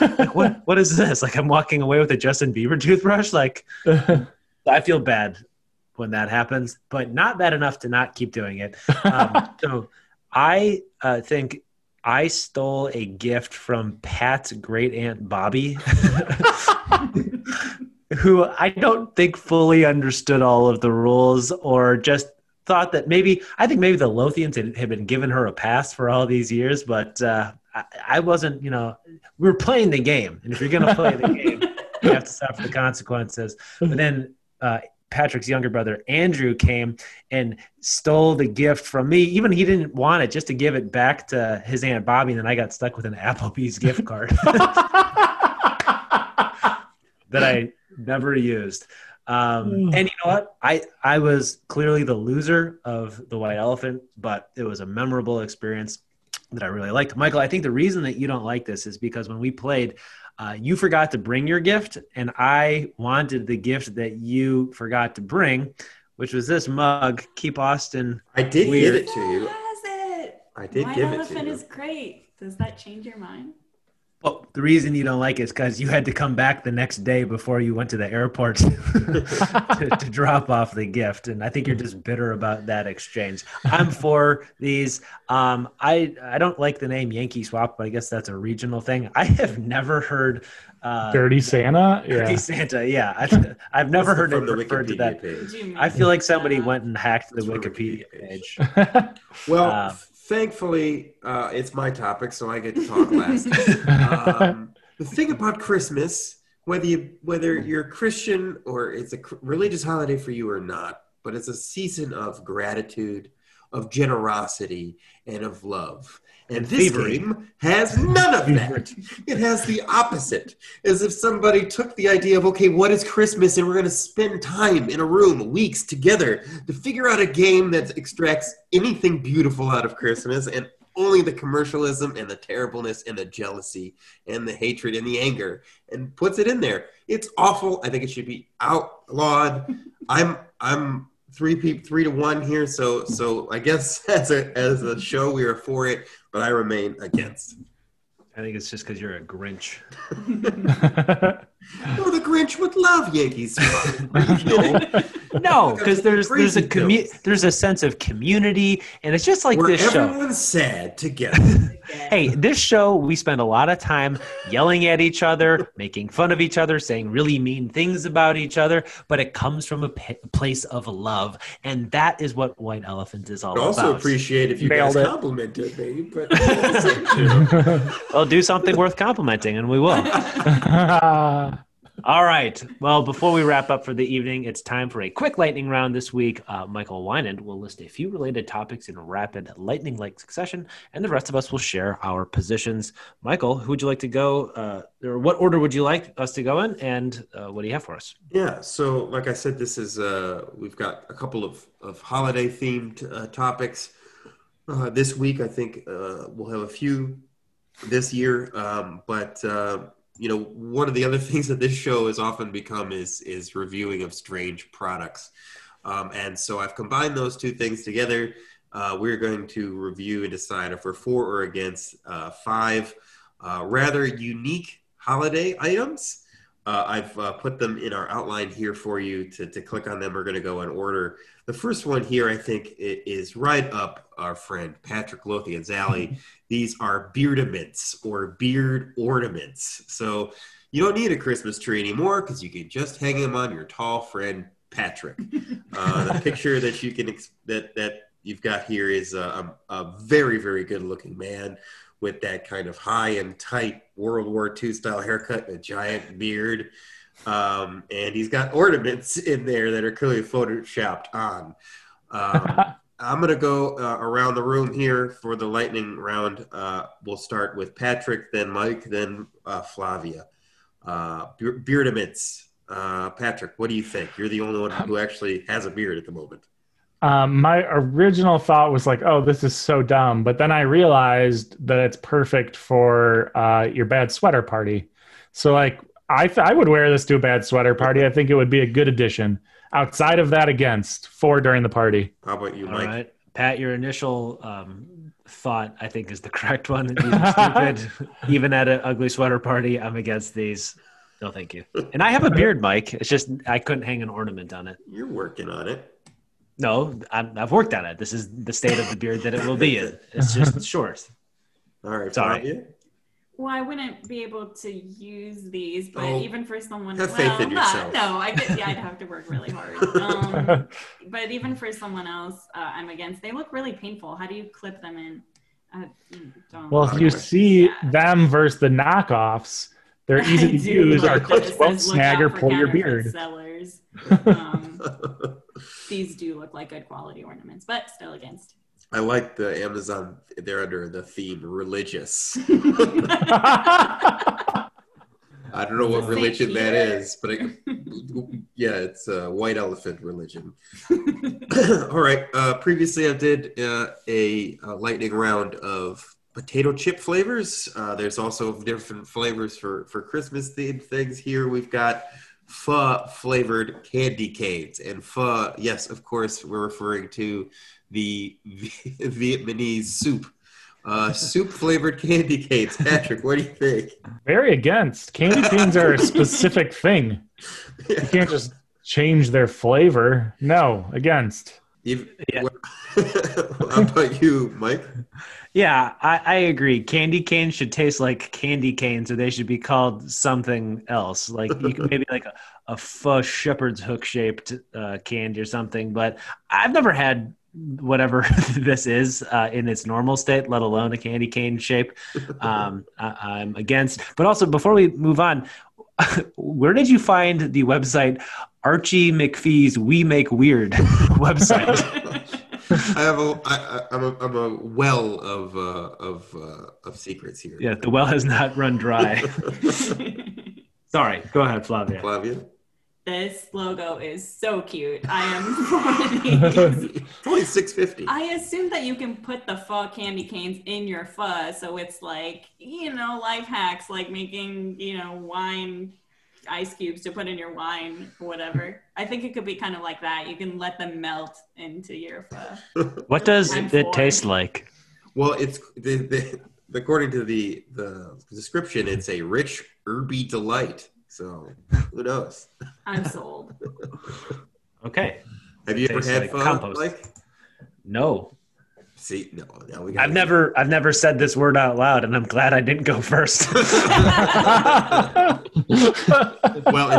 like, what what is this? Like I'm walking away with a Justin Bieber toothbrush. Like I feel bad when that happens, but not bad enough to not keep doing it. Um, so I uh, think I stole a gift from Pat's great aunt Bobby, who I don't think fully understood all of the rules or just thought that maybe I think maybe the Lothians had, had been giving her a pass for all these years, but uh, I, I wasn't. You know, we were playing the game, and if you're going to play the game, you have to suffer the consequences. But then. Uh, Patrick's younger brother Andrew came and stole the gift from me. Even he didn't want it, just to give it back to his aunt Bobby. And then I got stuck with an Applebee's gift card that I never used. Um, and you know what? I I was clearly the loser of the white elephant, but it was a memorable experience that I really liked. Michael, I think the reason that you don't like this is because when we played, uh, you forgot to bring your gift, and I wanted the gift that you forgot to bring, which was this mug. Keep Austin. I did Weird. give it to you. Has it? I did White give it to you. elephant you. is great. Does that change your mind? Well, the reason you don't like it is because you had to come back the next day before you went to the airport to, to drop off the gift, and I think you're just bitter about that exchange. I'm for these. Um, I I don't like the name Yankee Swap, but I guess that's a regional thing. I have never heard uh, Dirty Santa. Dirty Yeah. Santa. Yeah, I've, I've never heard it from the referred to that. page. I feel like somebody Uh, went and hacked the Wikipedia Wikipedia page. page. Well, Uh, thankfully, uh, it's my topic, so I get to talk last. um, the thing about Christmas, whether you whether you're Christian or it's a religious holiday for you or not, but it's a season of gratitude, of generosity, and of love. And this Thievery. game has none of that. It has the opposite. As if somebody took the idea of, okay, what is Christmas? And we're going to spend time in a room, weeks together, to figure out a game that extracts anything beautiful out of Christmas and only the commercialism and the terribleness and the jealousy and the hatred and the anger and puts it in there. It's awful. I think it should be outlawed. I'm I'm three pe- three to one here, so so I guess as a as a show we are for it, but I remain against. I think it's just because you're a Grinch. Oh, the Grinch would love Yankees. No, because there's there's a commu- there's a sense of community, and it's just like Where this show. everyone's sad together. Hey, this show we spend a lot of time yelling at each other, making fun of each other, saying really mean things about each other, but it comes from a p- place of love, and that is what White Elephant is all about. I'd also appreciate if you Nailed guys it. complimented me, but also too. Well, do something worth complimenting, and we will. All right. Well, before we wrap up for the evening, it's time for a quick lightning round this week. Uh, Michael Winan will list a few related topics in rapid lightning like succession, and the rest of us will share our positions. Michael, who would you like to go, uh, or what order would you like us to go in, and uh, what do you have for us? Yeah, so like I said, this is uh, we've got a couple of, of holiday themed uh, topics uh, this week. I think we'll have a few this year, um, but you know, one of the other things that this show has often become is is reviewing of strange products, um, and so I've combined those two things together. Uh, we're going to review and decide if we're for or against uh, five uh, rather unique holiday items. Uh, I've uh, put them in our outline here for you to, to click on them. We're going to go in order. The first one here, I think, is right up our friend Patrick Lothian's alley. These are beardaments or beard ornaments. So you don't need a Christmas tree anymore because you can just hang them on your tall friend Patrick. Uh, the picture that you can ex- that that you've got here is a, a, a very very good looking man with that kind of high and tight World War II style haircut and a giant beard. Um, and he's got ornaments in there that are clearly photoshopped on. Um, I'm going to go uh, around the room here for the lightning round. Uh, we'll start with Patrick, then Mike, then uh, Flavia. Uh, Be- beardaments. Uh, Patrick, what do you think? You're the only one who actually has a beard at the moment. Um, my original thought was like, "Oh, this is so dumb," but then I realized that it's perfect for uh, your bad sweater party. So, like, I th- I would wear this to a bad sweater party. I think it would be a good addition. Outside of that, against for during the party. How about you, All Mike? right. Pat, your initial um, thought, I think, is the correct one. These stupid. Even at an ugly sweater party, I'm against these. No, thank you. And I have a beard, Mike. It's just I couldn't hang an ornament on it. You're working on it. No, I'm, I've worked on it. This is the state of the beard that it will be in. It's just short. All right, Sorry. Well, I wouldn't be able to use these, but Oh, even for someone, have well, faith in not- yourself. no, I could, yeah, I'd have to work really hard. Um, but even for someone else, uh, I'm against. They look really painful. How do you clip them in? Uh, don't. Well, if you see Yeah. them versus the knockoffs, they're easy I to use. Our clips it won't snag or pull your beard. Sellers. Um, these do look like good quality ornaments, but still against. I like the Amazon. They're under the theme religious. I don't know what Saint religion that Peter. is, but it, yeah, it's a white elephant religion. All right. Uh, previously, I did uh, a, a lightning round of potato chip flavors. Uh, there's also different flavors for for Christmas themed things. Here we've got pho flavored candy canes, and pho. Yes, of course, we're referring to the Vietnamese soup. Uh, soup flavored candy canes. Patrick, what do you think? Very against. Candy canes are a specific thing. You can't just change their flavor. No, against. You've- Yeah. How about you, Mike? Yeah, I, I agree. Candy canes should taste like candy canes, or they should be called something else. Like you can maybe like a, a pho shepherd's hook shaped uh, candy or something. But I've never had whatever this is uh, in its normal state, let alone a candy cane shape. Um, I, I'm against. But also, before we move on, where did you find the website Archie McPhee's We Make Weird website? I have a, I, I- I'm a, I'm a well of uh, of uh, of secrets here. yeah, the well has not run dry. Sorry, go ahead, Flavia. Flavia, this logo is so cute. I am for these. it's only six fifty. I assume that you can put the pho candy canes in your pho, so it's like you know life hacks like making you know wine ice cubes to put in your wine or whatever. I think it could be kind of like that. You can let them melt into your pho. What does it for taste like? Well, it's the, the according to the the description, it's a rich herby delight. So who knows? I'm sold. Okay. Have you ever had like fun? compost. Like, No. See, no, now we. I've never I've never said this word out loud and I'm glad I didn't go first. well,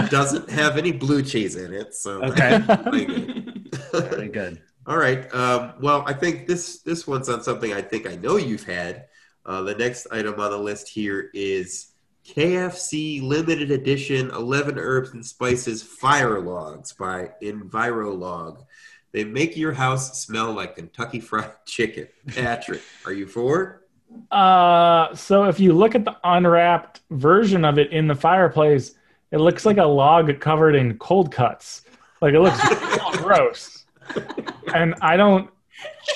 it doesn't have any blue cheese in it, so Okay. Very good. Very good. All right. Um, well, I think this this one's on something I think I know you've had. Uh, the next item on the list here is KFC limited edition 11 herbs and spices fire logs by Envirolog. They make your house smell like Kentucky Fried Chicken. Patrick, are you for? Uh, so if you look at the unwrapped version of it in the fireplace, it looks like a log covered in cold cuts. Like it looks gross. And I don't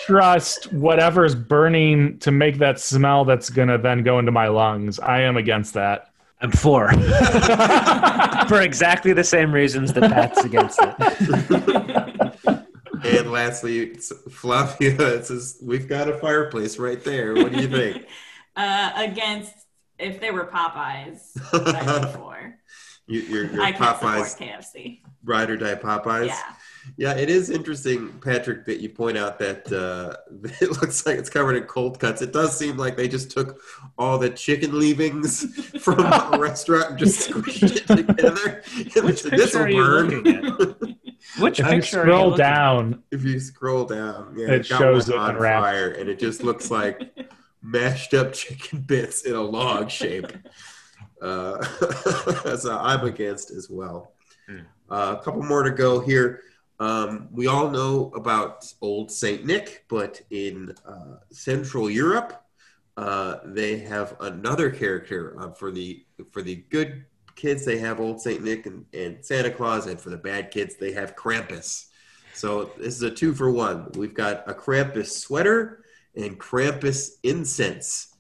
trust whatever's burning to make that smell that's gonna then go into my lungs. I am against that. I'm for. For exactly the same reasons that Pat's against it. And lastly, it's Flavia it says, We've got a fireplace right there. What do you think? uh, against if they were Popeyes, I'd for. you, you're, you're I Popeyes KFC. ride or die Popeyes. Yeah. Yeah, it is interesting, Patrick, that you point out that uh, it looks like it's covered in cold cuts. It does seem like they just took all the chicken leavings from a restaurant and just squished it together. Which said, picture "This'll are you burn." Looking Which If you picture are you scroll looking down, if you scroll down, yeah, It got shows one it on unwrapped. fire, and it just looks like mashed up chicken bits in a log shape. Uh, so I'm against as well. Hmm. Uh, a couple more to go here. Um, we all know about Old Saint Nick, but in uh, Central Europe, uh, they have another character uh, for the for the good kids. They have Old Saint Nick and, and Santa Claus, and for the bad kids, they have Krampus. So this is a two for one. We've got a Krampus sweater and Krampus incense.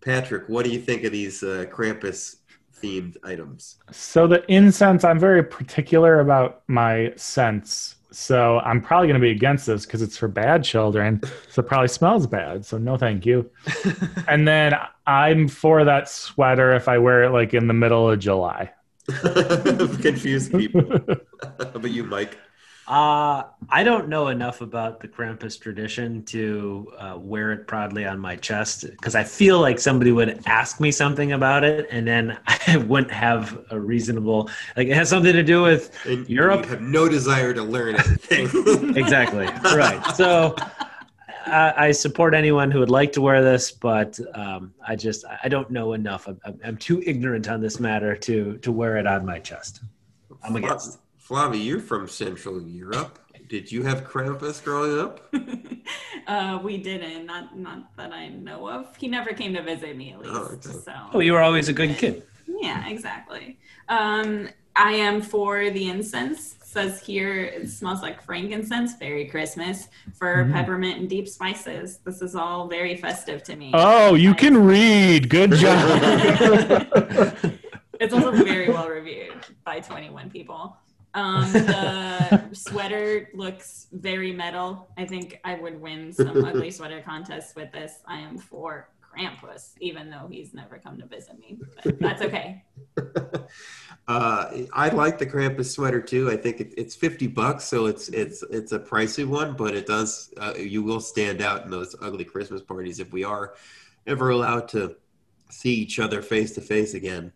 Patrick, what do you think of these uh, Krampus themed items? So the incense, I'm very particular about my scents. So I'm probably going to be against this because it's for bad children. So it probably smells bad. So no, thank you. and then I'm for that sweater if I wear it like in the middle of July. Confused people. but you, Mike. Uh, I don't know enough about the Krampus tradition to uh, wear it proudly on my chest because I feel like somebody would ask me something about it, and then I wouldn't have a reasonable like it has something to do with And Europe. Have no desire to learn anything. exactly right. So I, I support anyone who would like to wear this, but um, I just I don't know enough. I'm, I'm- I'm too ignorant on this matter to to wear it on my chest. I'm against. Flavie, you're from Central Europe. Did you have Krampus growing up? uh, we didn't, not not that I know of. He never came to visit me at least. Oh, okay. So Oh, you were always a good kid. yeah, exactly. Um, I am for the incense. It says here it smells like frankincense, very Christmas. For Mhm. peppermint and deep spices, this is all very festive to me. Oh, you I- can read. Good job. It's also very well reviewed by 21 people. Um, the sweater looks very metal. I think I would win some ugly sweater contests with this. I am for Krampus, even though he's never come to visit me. But that's okay. Uh, I like the Krampus sweater too. I think it, it's fifty bucks, so it's it's it's a pricey one, but it does uh, you will stand out in those ugly Christmas parties if we are ever allowed to see each other face to face again.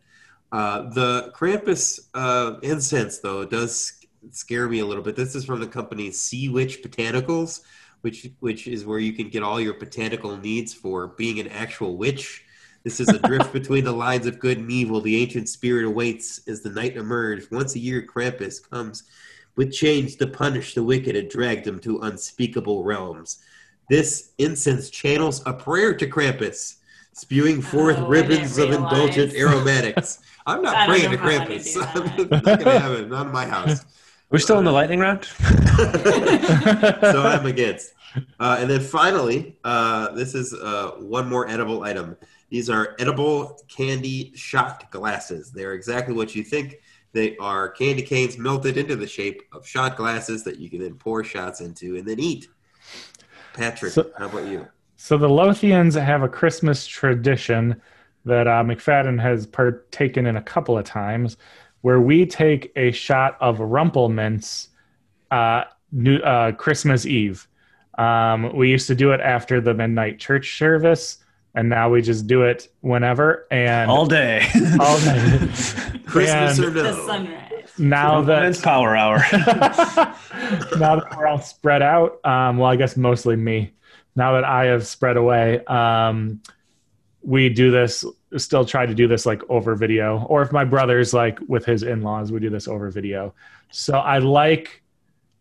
Uh, the Krampus uh, incense though does scare me a little bit. This is from the company Sea Witch Botanicals, which which is where you can get all your botanical needs for being an actual witch. This is a drift between the lines of good and evil. The ancient spirit awaits as the night emerges. Once a year, Krampus comes with chains to punish the wicked and drag them to unspeakable realms. This incense channels a prayer to Krampus, spewing forth Oh, ribbons of indulgent aromatics. I'm not praying to know how I Krampus. not gonna have it. Not in my house. We're still in the lightning round. so I'm against. Uh, and then finally, uh, this is uh, one more edible item. These are edible candy shot glasses. They're exactly what you think. They are candy canes melted into the shape of shot glasses that you can then pour shots into and then eat. Patrick, So- how about you? So the Lothians have a Christmas tradition that uh, McFadden has partaken in a couple of times, where we take a shot of Rumple Minze uh, new, uh, Christmas Eve. Um, we used to do it after the midnight church service, and now we just do it whenever and All day. all day. Christmas And or The no? sunrise. now that Men's power hour. now that we're all spread out, um, well, I guess mostly me. Now that I have spread away, um, we do this. Still try to do this like over video, or if my brother's like with his in-laws, we do this over video. So I like.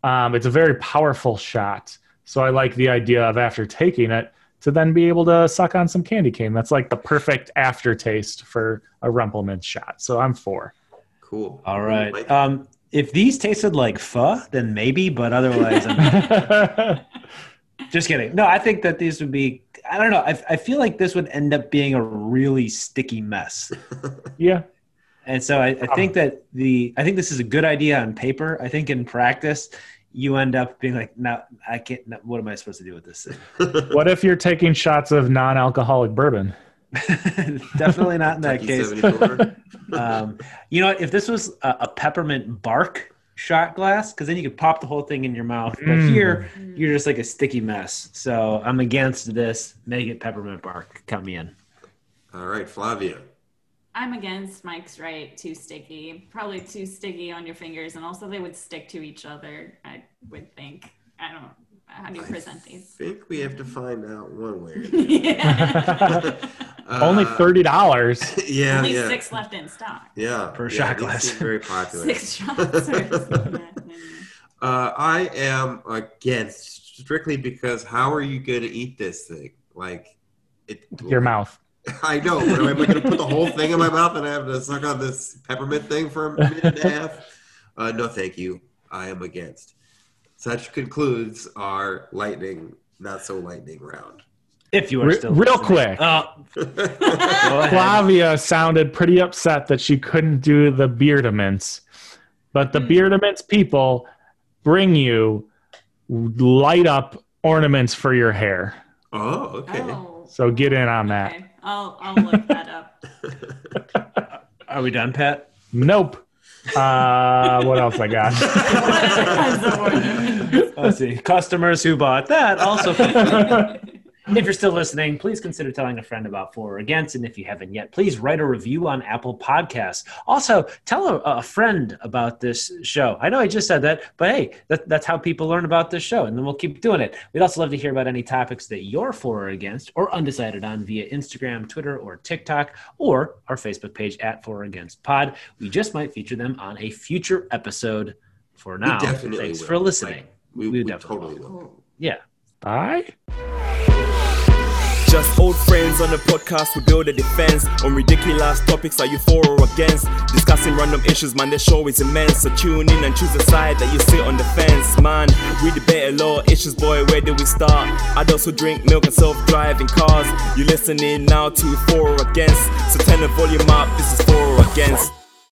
Um, it's a very powerful shot. So I like the idea of after taking it to then be able to suck on some candy cane. That's like the perfect aftertaste for a Rumpelman shot. So I'm for. Cool. All right. Mike? Um, if these tasted like pho, then maybe, but otherwise, I'm just kidding. No, I think that these would be. I don't know. I, I feel like this would end up being a really sticky mess. yeah. And so I, I think that the I think this is a good idea on paper. I think in practice, you end up being like, no, I can't. No, what am I supposed to do with this? What if you're taking shots of non-alcoholic bourbon? Definitely not in that case. Um, you know, if this was a, a peppermint bark shot glass, because then you could pop the whole thing in your mouth. But Mm. here, you're just like a sticky mess. So I'm against this. Make it peppermint bark. Count me in. All right, Flavia. I'm against Mike's right. Too sticky. Probably too sticky on your fingers, and also they would stick to each other. I would think. I don't. How do you present I these? I think we have to find out one way. yeah. Only Uh, thirty dollars. Yeah, Only yeah. six left in stock. Yeah, Per yeah, shot glass. very popular. Six shots. Or something like that. Uh, I am against strictly because how are you going to eat this thing? Like, it. Your mouth. I know, but am I going to put the whole thing in my mouth and I have to suck on this peppermint thing for a minute and a half? Uh, no, thank you. I am against. Such concludes our lightning, not so lightning round. If you are Re- still real listening. quick. Uh, go. Flavia sounded pretty upset that she couldn't do the Beardaments, but the Hmm. Beardaments people bring you light up ornaments for your hair. Oh, okay. Oh, So get in on that. okay. I'll I'll look that up. Are we done, Pat? Nope. Uh, what else I got? Tons of ornaments. Let's see. Customers who bought that also. if you're still listening, please consider telling a friend about For or Against. And if you haven't yet, please write a review on Apple Podcasts. Also, tell a, a friend about this show. I know I just said that, but hey, that, that's how people learn about this show. And then we'll keep doing it. We'd also love to hear about any topics that you're for or against or undecided on via Instagram, Twitter, or TikTok, or our Facebook page at For or Against Pod. We just might feature them on a future episode. For now, definitely thanks will. for listening. Like, we, We we, definitely totally will. Yeah. Bye. Just old friends on the podcast, we build a defense on ridiculous topics. Are you for or against? Discussing random issues, man. The show is immense. So tune in and choose a side that you sit on the fence, man. We debate a lot issues, boy. Where do we start? Adults who drink milk and self-driving cars. You listening now to for or against? So turn the volume up. This is for or against.